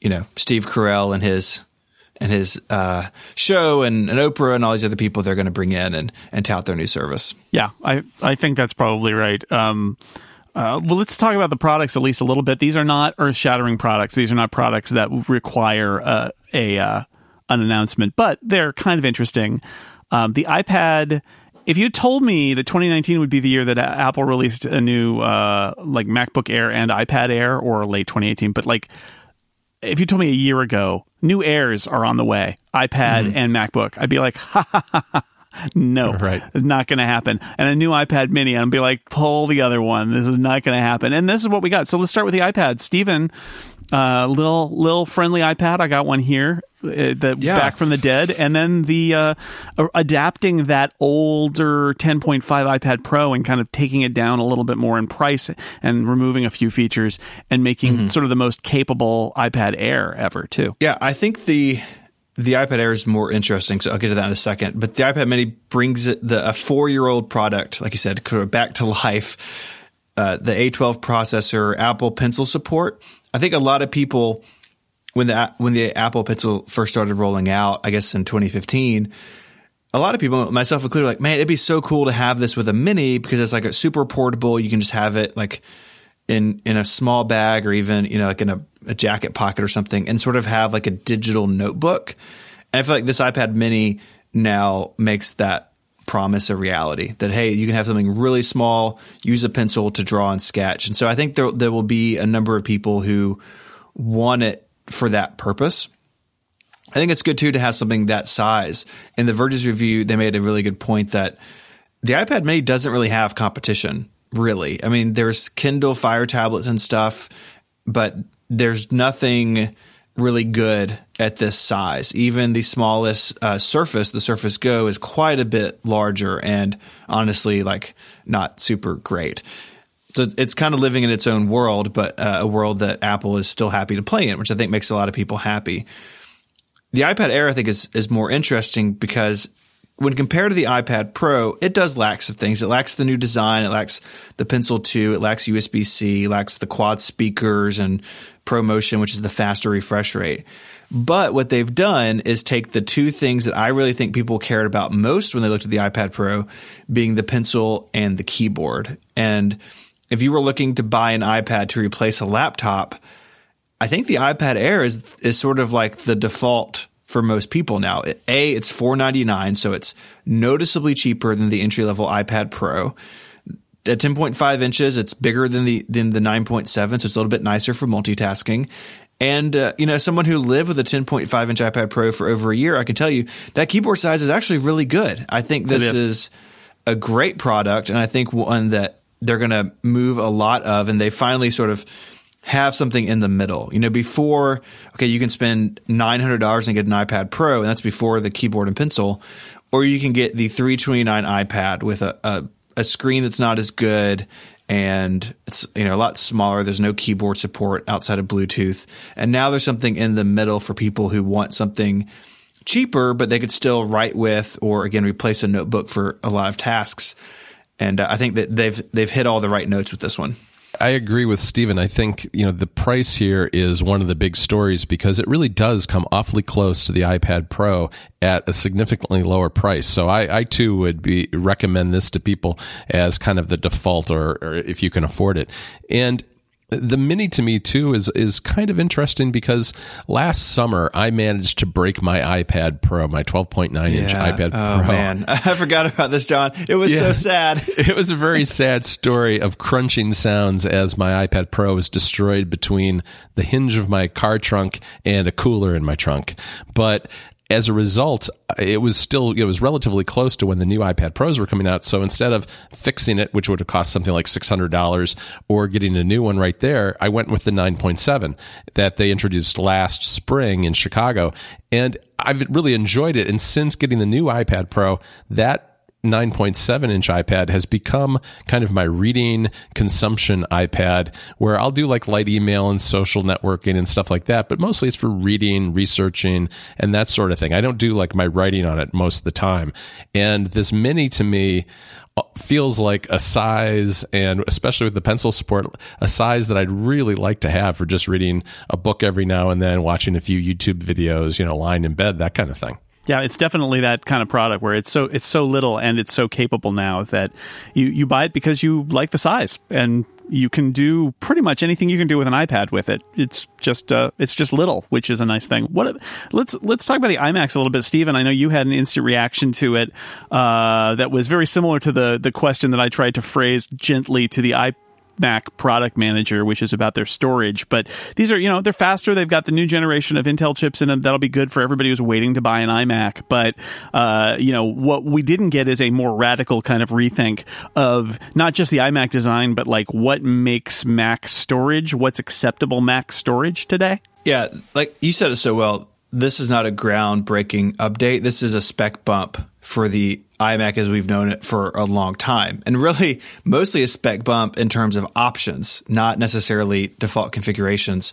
you know, Steve Carell and his and his uh, show and, and Oprah and all these other people they're going to bring in and and tout their new service. Yeah, I I think that's probably right. Um, uh, well, let's talk about the products at least a little bit. These are not earth-shattering products. These are not products that require uh, a uh, an announcement, but they're kind of interesting. Um, the iPad if you told me that 2019 would be the year that Apple released a new uh, like MacBook Air and iPad Air, or late 2018, but like if you told me a year ago, new Airs are on the way, iPad mm-hmm. and MacBook, I'd be like, ha ha ha. ha. No, right. not going to happen. And a new iPad mini, I'd be like, pull the other one. This is not going to happen. And this is what we got. So let's start with the iPad. Stephen, uh, little little friendly iPad. I got one here. Uh, the yeah. back from the dead, and then the uh, adapting that older 10.5 iPad Pro and kind of taking it down a little bit more in price and removing a few features and making mm-hmm. sort of the most capable iPad Air ever too. Yeah, I think the the iPad Air is more interesting, so I'll get to that in a second. But the iPad Mini brings it, the a four year old product, like you said, back to life. Uh, the A12 processor, Apple Pencil support. I think a lot of people when the when the Apple Pencil first started rolling out, I guess in 2015, a lot of people, myself included, like, man, it'd be so cool to have this with a mini because it's like a super portable. You can just have it like in in a small bag or even you know like in a, a jacket pocket or something, and sort of have like a digital notebook. And I feel like this iPad Mini now makes that promise a reality that hey you can have something really small use a pencil to draw and sketch and so i think there, there will be a number of people who want it for that purpose. I think it's good too to have something that size. In the Verge's review, they made a really good point that the iPad Mini doesn't really have competition, really. I mean, there's Kindle Fire tablets and stuff, but there's nothing really good at this size. Even the smallest uh, Surface, the Surface Go, is quite a bit larger and honestly, like, not super great. So it's kind of living in its own world, but uh, a world that Apple is still happy to play in, which I think makes a lot of people happy. The iPad Air, I think, is is more interesting because when compared to the iPad Pro, it does lack some things. It lacks the new design. It lacks the Pencil 2. It lacks USB C. lacks the quad speakers and ProMotion, which is the faster refresh rate. But what they've done is take the two things that I really think people cared about most when they looked at the iPad Pro, being the pencil and the keyboard. And if you were looking to buy an iPad to replace a laptop, I think the iPad Air is is sort of like the default for most people now. A, it's four ninety nine, so it's noticeably cheaper than the entry level iPad Pro. At ten point five inches, it's bigger than the than the nine point seven, so it's a little bit nicer for multitasking. And uh, you know, someone who lived with a 10.5 inch iPad Pro for over a year, I can tell you that keyboard size is actually really good. I think this is. is a great product, and I think one that they're going to move a lot of, and they finally sort of have something in the middle. You know, before, okay, you can spend $900 and get an iPad Pro, and that's before the keyboard and pencil, or you can get the 329 iPad with a, a, a screen that's not as good and it's you know a lot smaller. There's no keyboard support outside of Bluetooth, and now there's something in the middle for people who want something cheaper, but they could still write with or again replace a notebook for a lot of tasks and uh, I think that they've they've hit all the right notes with this one. I agree with Stephen. I think you know the price here is one of the big stories because it really does come awfully close to the iPad Pro at a significantly lower price. So I, I too would be recommend this to people as kind of the default, or, or if you can afford it. And the mini to me too is is kind of interesting because last summer I managed to break my iPad Pro, my 12.9 yeah. inch iPad oh, Pro. man, I forgot about this, John. It was yeah. so sad. it was a very sad story of crunching sounds as my iPad Pro was destroyed between the hinge of my car trunk and a cooler in my trunk. But as a result, it was still it was relatively close to when the new iPad Pros were coming out. So instead of fixing it, which would have cost something like six hundred dollars, or getting a new one right there, I went with the nine point seven that they introduced last spring in Chicago, and I've really enjoyed it. And since getting the new iPad Pro, that 9.7 inch iPad has become kind of my reading consumption iPad where I'll do like light email and social networking and stuff like that, but mostly it's for reading, researching, and that sort of thing. I don't do like my writing on it most of the time. And this mini to me uh, feels like a size and especially with the pencil support a size that I'd really like to have for just reading a book every now and then watching a few YouTube videos you know lying in bed that kind of thing Yeah, it's definitely that kind of product where it's so it's so little and it's so capable now that you you buy it because you like the size and you can do pretty much anything you can do with an iPad with it. It's just uh, it's just little, which is a nice thing. What let's let's talk about the iMacs a little bit, Stephen. I know you had an instant reaction to it uh, that was very similar to the the question that I tried to phrase gently to the iPad Mac product manager, which is about their storage. But these are, you know, they're faster. They've got the new generation of Intel chips in them. That'll be good for everybody who's waiting to buy an iMac. But, uh, you know, what we didn't get is a more radical kind of rethink of not just the iMac design, but like what makes Mac storage, what's acceptable Mac storage today. Yeah, like you said it so well. This is not a groundbreaking update. This is a spec bump for the iMac as we've known it for a long time. And really, mostly a spec bump in terms of options, not necessarily default configurations.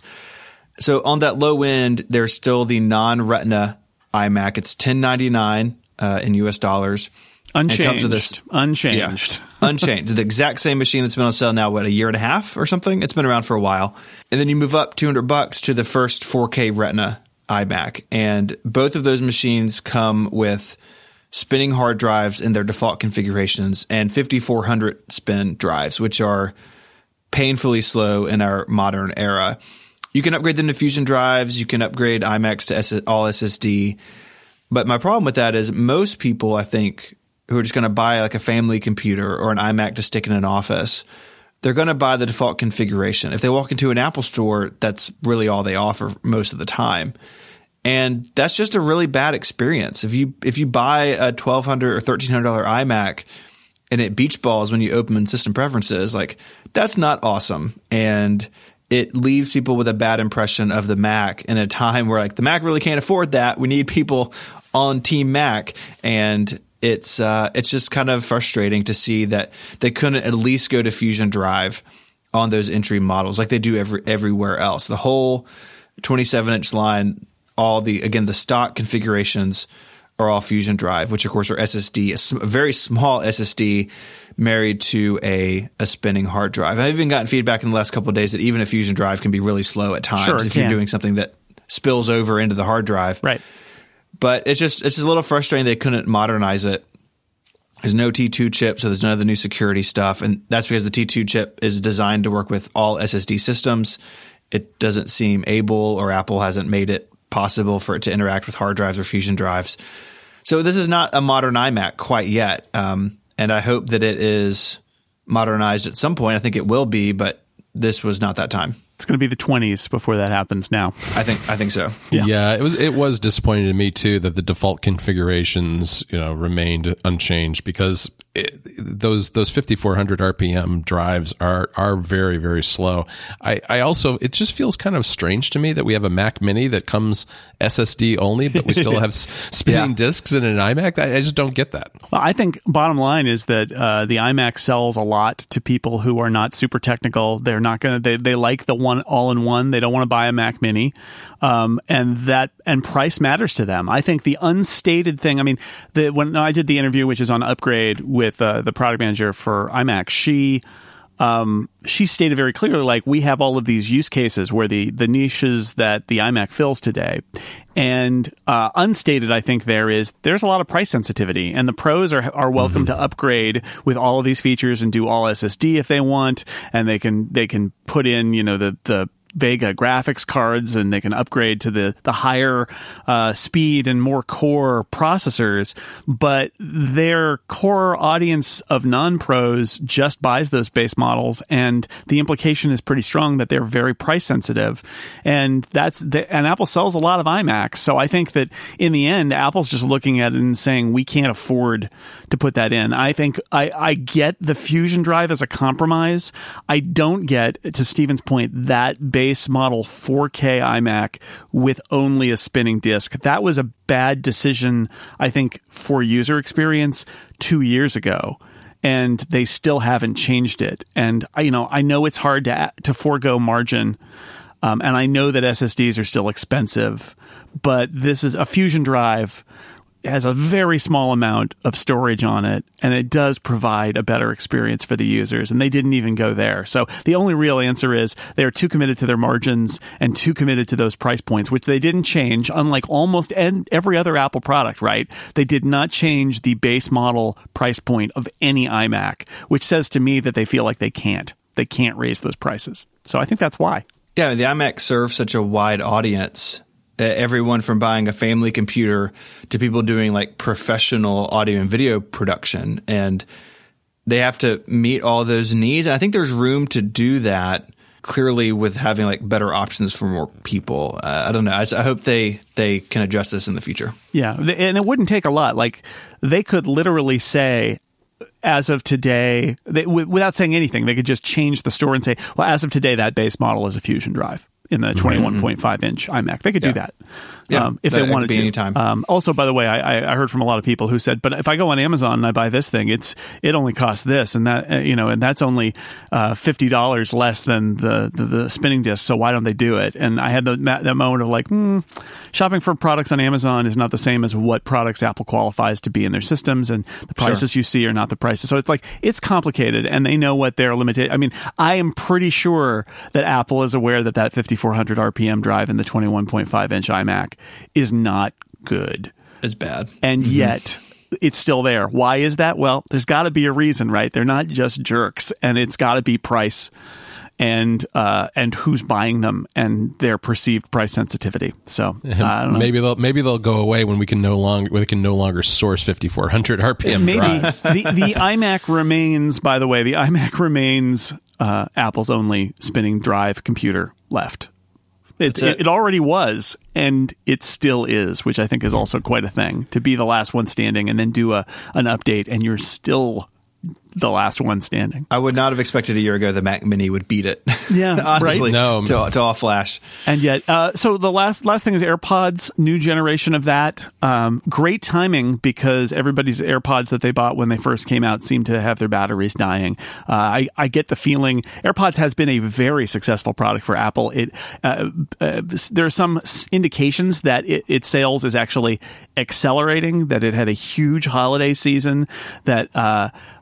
So on that low end, there's still the non Retina iMac. It's 1099 uh, in US dollars. Unchanged. This, unchanged. Yeah, unchanged. the exact same machine that's been on sale now, what, a year and a half or something? It's been around for a while. And then you move up 200 bucks to the first 4K Retina iMac. And both of those machines come with spinning hard drives in their default configurations and 5400 spin drives, which are painfully slow in our modern era. You can upgrade them to Fusion drives. You can upgrade iMacs to S- all SSD. But my problem with that is most people, I think, who are just going to buy like a family computer or an iMac to stick in an office, they're going to buy the default configuration. If they walk into an Apple store, that's really all they offer most of the time. And that's just a really bad experience. If you if you buy a twelve hundred or thirteen hundred dollar iMac and it beach balls when you open in system preferences, like that's not awesome. And it leaves people with a bad impression of the Mac in a time where like the Mac really can't afford that. We need people on Team Mac, and it's uh, it's just kind of frustrating to see that they couldn't at least go to Fusion Drive on those entry models like they do every everywhere else. The whole 27 inch line all the again the stock configurations are all Fusion Drive, which of course are SSD, a very small SSD married to a, a spinning hard drive. I've even gotten feedback in the last couple of days that even a Fusion Drive can be really slow at times sure, if can. you're doing something that spills over into the hard drive. Right. But it's just it's a little frustrating they couldn't modernize it. There's no T2 chip, so there's none of the new security stuff, and that's because the T2 chip is designed to work with all SSD systems. It doesn't seem able, or Apple hasn't made it possible for it to interact with hard drives or fusion drives. So this is not a modern iMac quite yet, um, and I hope that it is modernized at some point. I think it will be, but this was not that time. It's going to be the 20s before that happens now. I think I think so. Yeah. yeah, it was it was disappointing to me too that the default configurations, you know, remained unchanged because it, those those 5400 RPM drives are are very very slow. I I also it just feels kind of strange to me that we have a Mac Mini that comes SSD only, but we still have spinning yeah. disks in an iMac. I, I, just don't get that. Well, I think bottom line is that uh, the iMac sells a lot to people who are not super technical. They're not going to they they like the one all in one. They don't want to buy a Mac Mini, um, and that and price matters to them. I think the unstated thing. I mean, the, when I did the interview, which is on Upgrade with uh, the product manager for iMac, she. Um, she stated very clearly, like we have all of these use cases where the the niches that the iMac fills today, and uh, unstated, I think there is there's a lot of price sensitivity, and the pros are are welcome mm-hmm. to upgrade with all of these features and do all SSD if they want, and they can they can put in you know the the Vega graphics cards and they can upgrade to the, the higher uh, speed and more core processors. But their core audience of non pros just buys those base models. And the implication is pretty strong that they're very price sensitive. And that's the, and Apple sells a lot of iMacs. So I think that in the end, Apple's just looking at it and saying, we can't afford to put that in. I think I, I get the Fusion drive as a compromise. I don't get, to Stephen's point, that base model 4K iMac with only a spinning disk. That was a bad decision, I think, for user experience two years ago. And they still haven't changed it. And you know, I know it's hard to to forego margin, um, and I know that SSDs are still expensive. But this is a Fusion drive has a very small amount of storage on it, and it does provide a better experience for the users. And they didn't even go there. So the only real answer is they are too committed to their margins and too committed to those price points, which they didn't change, unlike almost every other Apple product, right? They did not change the base model price point of any iMac, which says to me that they feel like they can't. They can't raise those prices. So I think that's why. Yeah, the iMac serves such a wide audience everyone from buying a family computer to people doing like professional audio and video production. And they have to meet all those needs. And i think there's room to do that clearly with having like better options for more people. Uh, i don't know. I, I, hope they they can address this in the future. Yeah. And it wouldn't take a lot. Like they could literally say as of today, they, without saying anything, they could just change the store and say, well, as of today, that base model is a Fusion drive in the mm-hmm. 21.5 inch iMac. They could yeah. do that yeah, um, if they wanted to. Anytime. Um, also, by the way, I, I, heard from a lot of people who said, "But if I go on Amazon and I buy this thing, it's it only costs this, and that uh, you know, and that's only uh, fifty dollars less than the, the, the spinning disc. So why don't they do it?" And I had the, that moment of like, hmm, shopping for products on Amazon is not the same as what products Apple qualifies to be in their systems, and the prices sure. you see are not the prices. So it's like it's complicated, and they know what their limited. I mean, I am pretty sure that Apple is aware that that 5400 RPM drive in the 21.5 inch iMac is not good. It's bad. And mm-hmm. yet it's still there. Why is that? Well, there's got to be a reason, right? They're not just jerks, and it's got to be price and uh, and who's buying them and their perceived price sensitivity. So maybe they'll maybe they'll go away when we can no longer we can no longer source 5400 RPM maybe drives. the the iMac remains. By the way, the iMac remains uh, Apple's only spinning drive computer left. It, it, it already was, and it still is, which I think is also quite a thing to be the last one standing and then do a an update, and you're still the last one standing. I would not have expected a year ago the Mac Mini would beat it. Yeah, honestly, right? no, to, to all flash. And yet, uh, so the last last thing is AirPods, new generation of that. Um, great timing because everybody's AirPods that they bought when they first came out seem to have their batteries dying. Uh, I I get the feeling AirPods has been a very successful product for Apple. It uh, uh there are some indications that it, its sales is actually accelerating. That it had a huge holiday season. That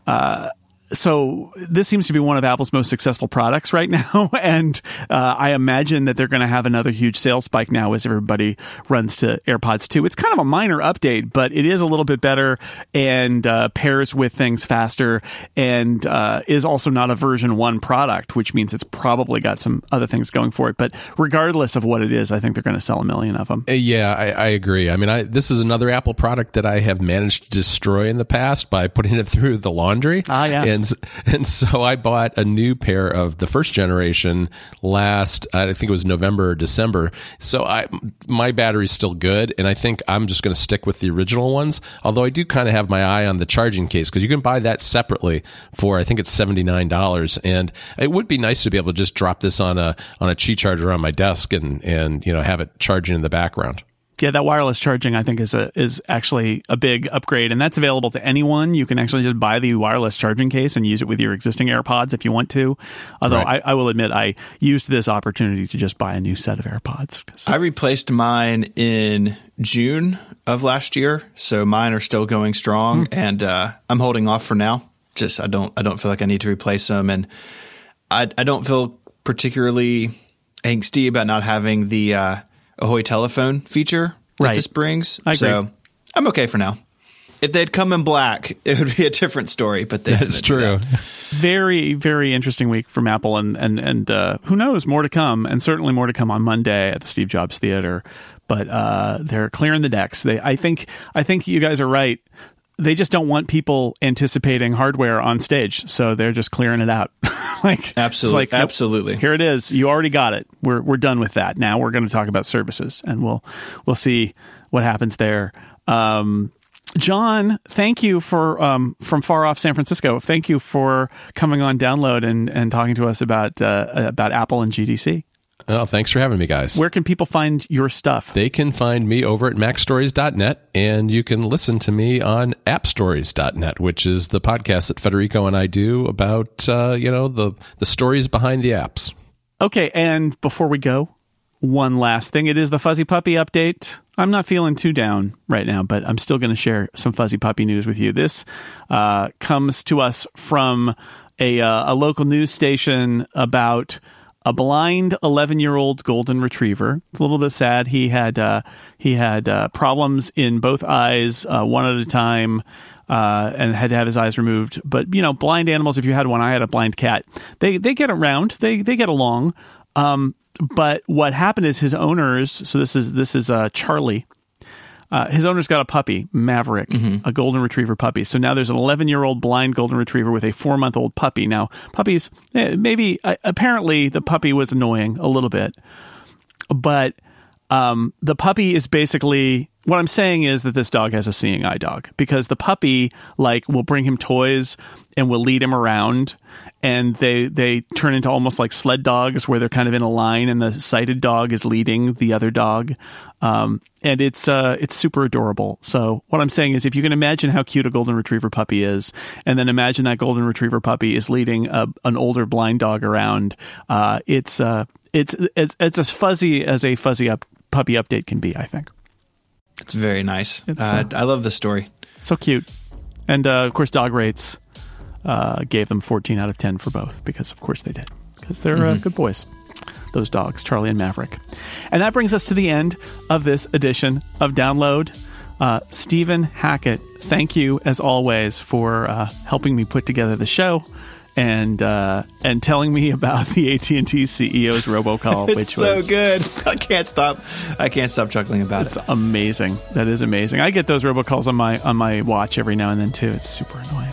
uh, so this seems to be one of Apple's most successful products right now, and uh, I imagine that they're going to have another huge sales spike now as everybody runs to AirPods 2. It's kind of a minor update, but it is a little bit better and uh, pairs with things faster, and uh, is also not a version one product, which means it's probably got some other things going for it. But regardless of what it is, I think they're going to sell a million of them. Uh, yeah, I, I agree. I mean, I, this is another Apple product that I have managed to destroy in the past by putting it through the laundry. Ah, yes and and so I bought a new pair of the first generation last I think it was November or December. So I my battery's still good, and I think I'm just going to stick with the original ones. Although I do kind of have my eye on the charging case because you can buy that separately for I think it's seventy nine dollars, and it would be nice to be able to just drop this on a on a Qi charger on my desk and and you know have it charging in the background yeah, that wireless charging I think is a is actually a big upgrade, and that's available to anyone. You can actually just buy the wireless charging case and use it with your existing AirPods if you want to. Although right. I, I, will admit I used this opportunity to just buy a new set of AirPods. I replaced mine in June of last year, so mine are still going strong, mm. and uh, I'm holding off for now. Just I don't I don't feel like I need to replace them, and I I don't feel particularly angsty about not having the. Uh, Ahoy telephone feature that right. this brings. I so I'm okay for now. If they'd come in black, it would be a different story. But that's true. That. Very, very interesting week from Apple, and and and uh, who knows more to come, and certainly more to come on Monday at the Steve Jobs Theater. But uh, they're clearing the decks. They, I think, I think you guys are right they just don't want people anticipating hardware on stage, so they're just clearing it out. like absolutely, like, absolutely. Here it is. You already got it. We're we're done with that. Now we're going to talk about services, and we'll we'll see what happens there. Um, John, thank you for um, from far off San Francisco. Thank you for coming on Download and, and talking to us about uh, about Apple and GDC. Oh, thanks for having me, guys. Where can people find your stuff? They can find me over at macstories.net, and you can listen to me on appstories.net, which is the podcast that Federico and I do about, uh, you know, the, the stories behind the apps. Okay, and before we go, one last thing. It is the Fuzzy Puppy update. I'm not feeling too down right now, but I'm still going to share some fuzzy puppy news with you. This uh, comes to us from a, uh, a local news station about a blind 11 year old golden retriever. It's a little bit sad. He had uh, he had uh, problems in both eyes, uh, one at a time. Uh, and had to have his eyes removed. But you know, blind animals. If you had one, I had a blind cat. They they get around. They they get along. Um, but what happened is his owners. So this is this is uh, Charlie. Uh, his owner's got a puppy, Maverick, a golden retriever puppy. So now there's an 11 year old blind golden retriever with a four month old puppy. Now, puppies, eh, maybe, uh, apparently, the puppy was annoying a little bit, but um, the puppy is basically what I'm saying is that this dog has a seeing eye dog because the puppy like will bring him toys and will lead him around and they they turn into almost like sled dogs where they're kind of in a line and the sighted dog is leading the other dog. Um, and it's uh, it's super adorable. So what I'm saying is if you can imagine how cute a golden retriever puppy is and then imagine that golden retriever puppy is leading a, an older blind dog around uh, it's uh, it's it's it's as fuzzy as a fuzzy up puppy update can be I think It's very nice. It's, uh, uh, I love the story. so cute. And uh, of course, dog rates uh, gave them 14 out of 10 for both because, of course, they did because they're uh, good boys. Those dogs, Charlie and Maverick. And that brings us to the end of this edition of Download. Uh, Stephen Hackett, thank you as always for uh, helping me put together the show and uh, and telling me about the AT and T CEO's robocall, It's which so was good. I can't stop. I can't stop chuckling about it's it. It's amazing. That is amazing. I get those robocalls on my on my watch every now and then too. It's super annoying.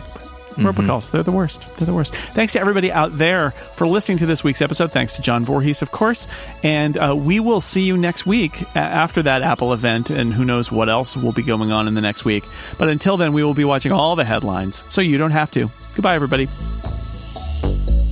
But robocalls, they're the worst. They're the worst. Thanks to everybody out there for listening to this week's episode. Thanks to John Voorhees, of course. And uh, we will see you next week after that Apple event, and who knows what else will be going on in the next week. But until then, we will be watching all the headlines, so you don't have to. Goodbye, everybody thank you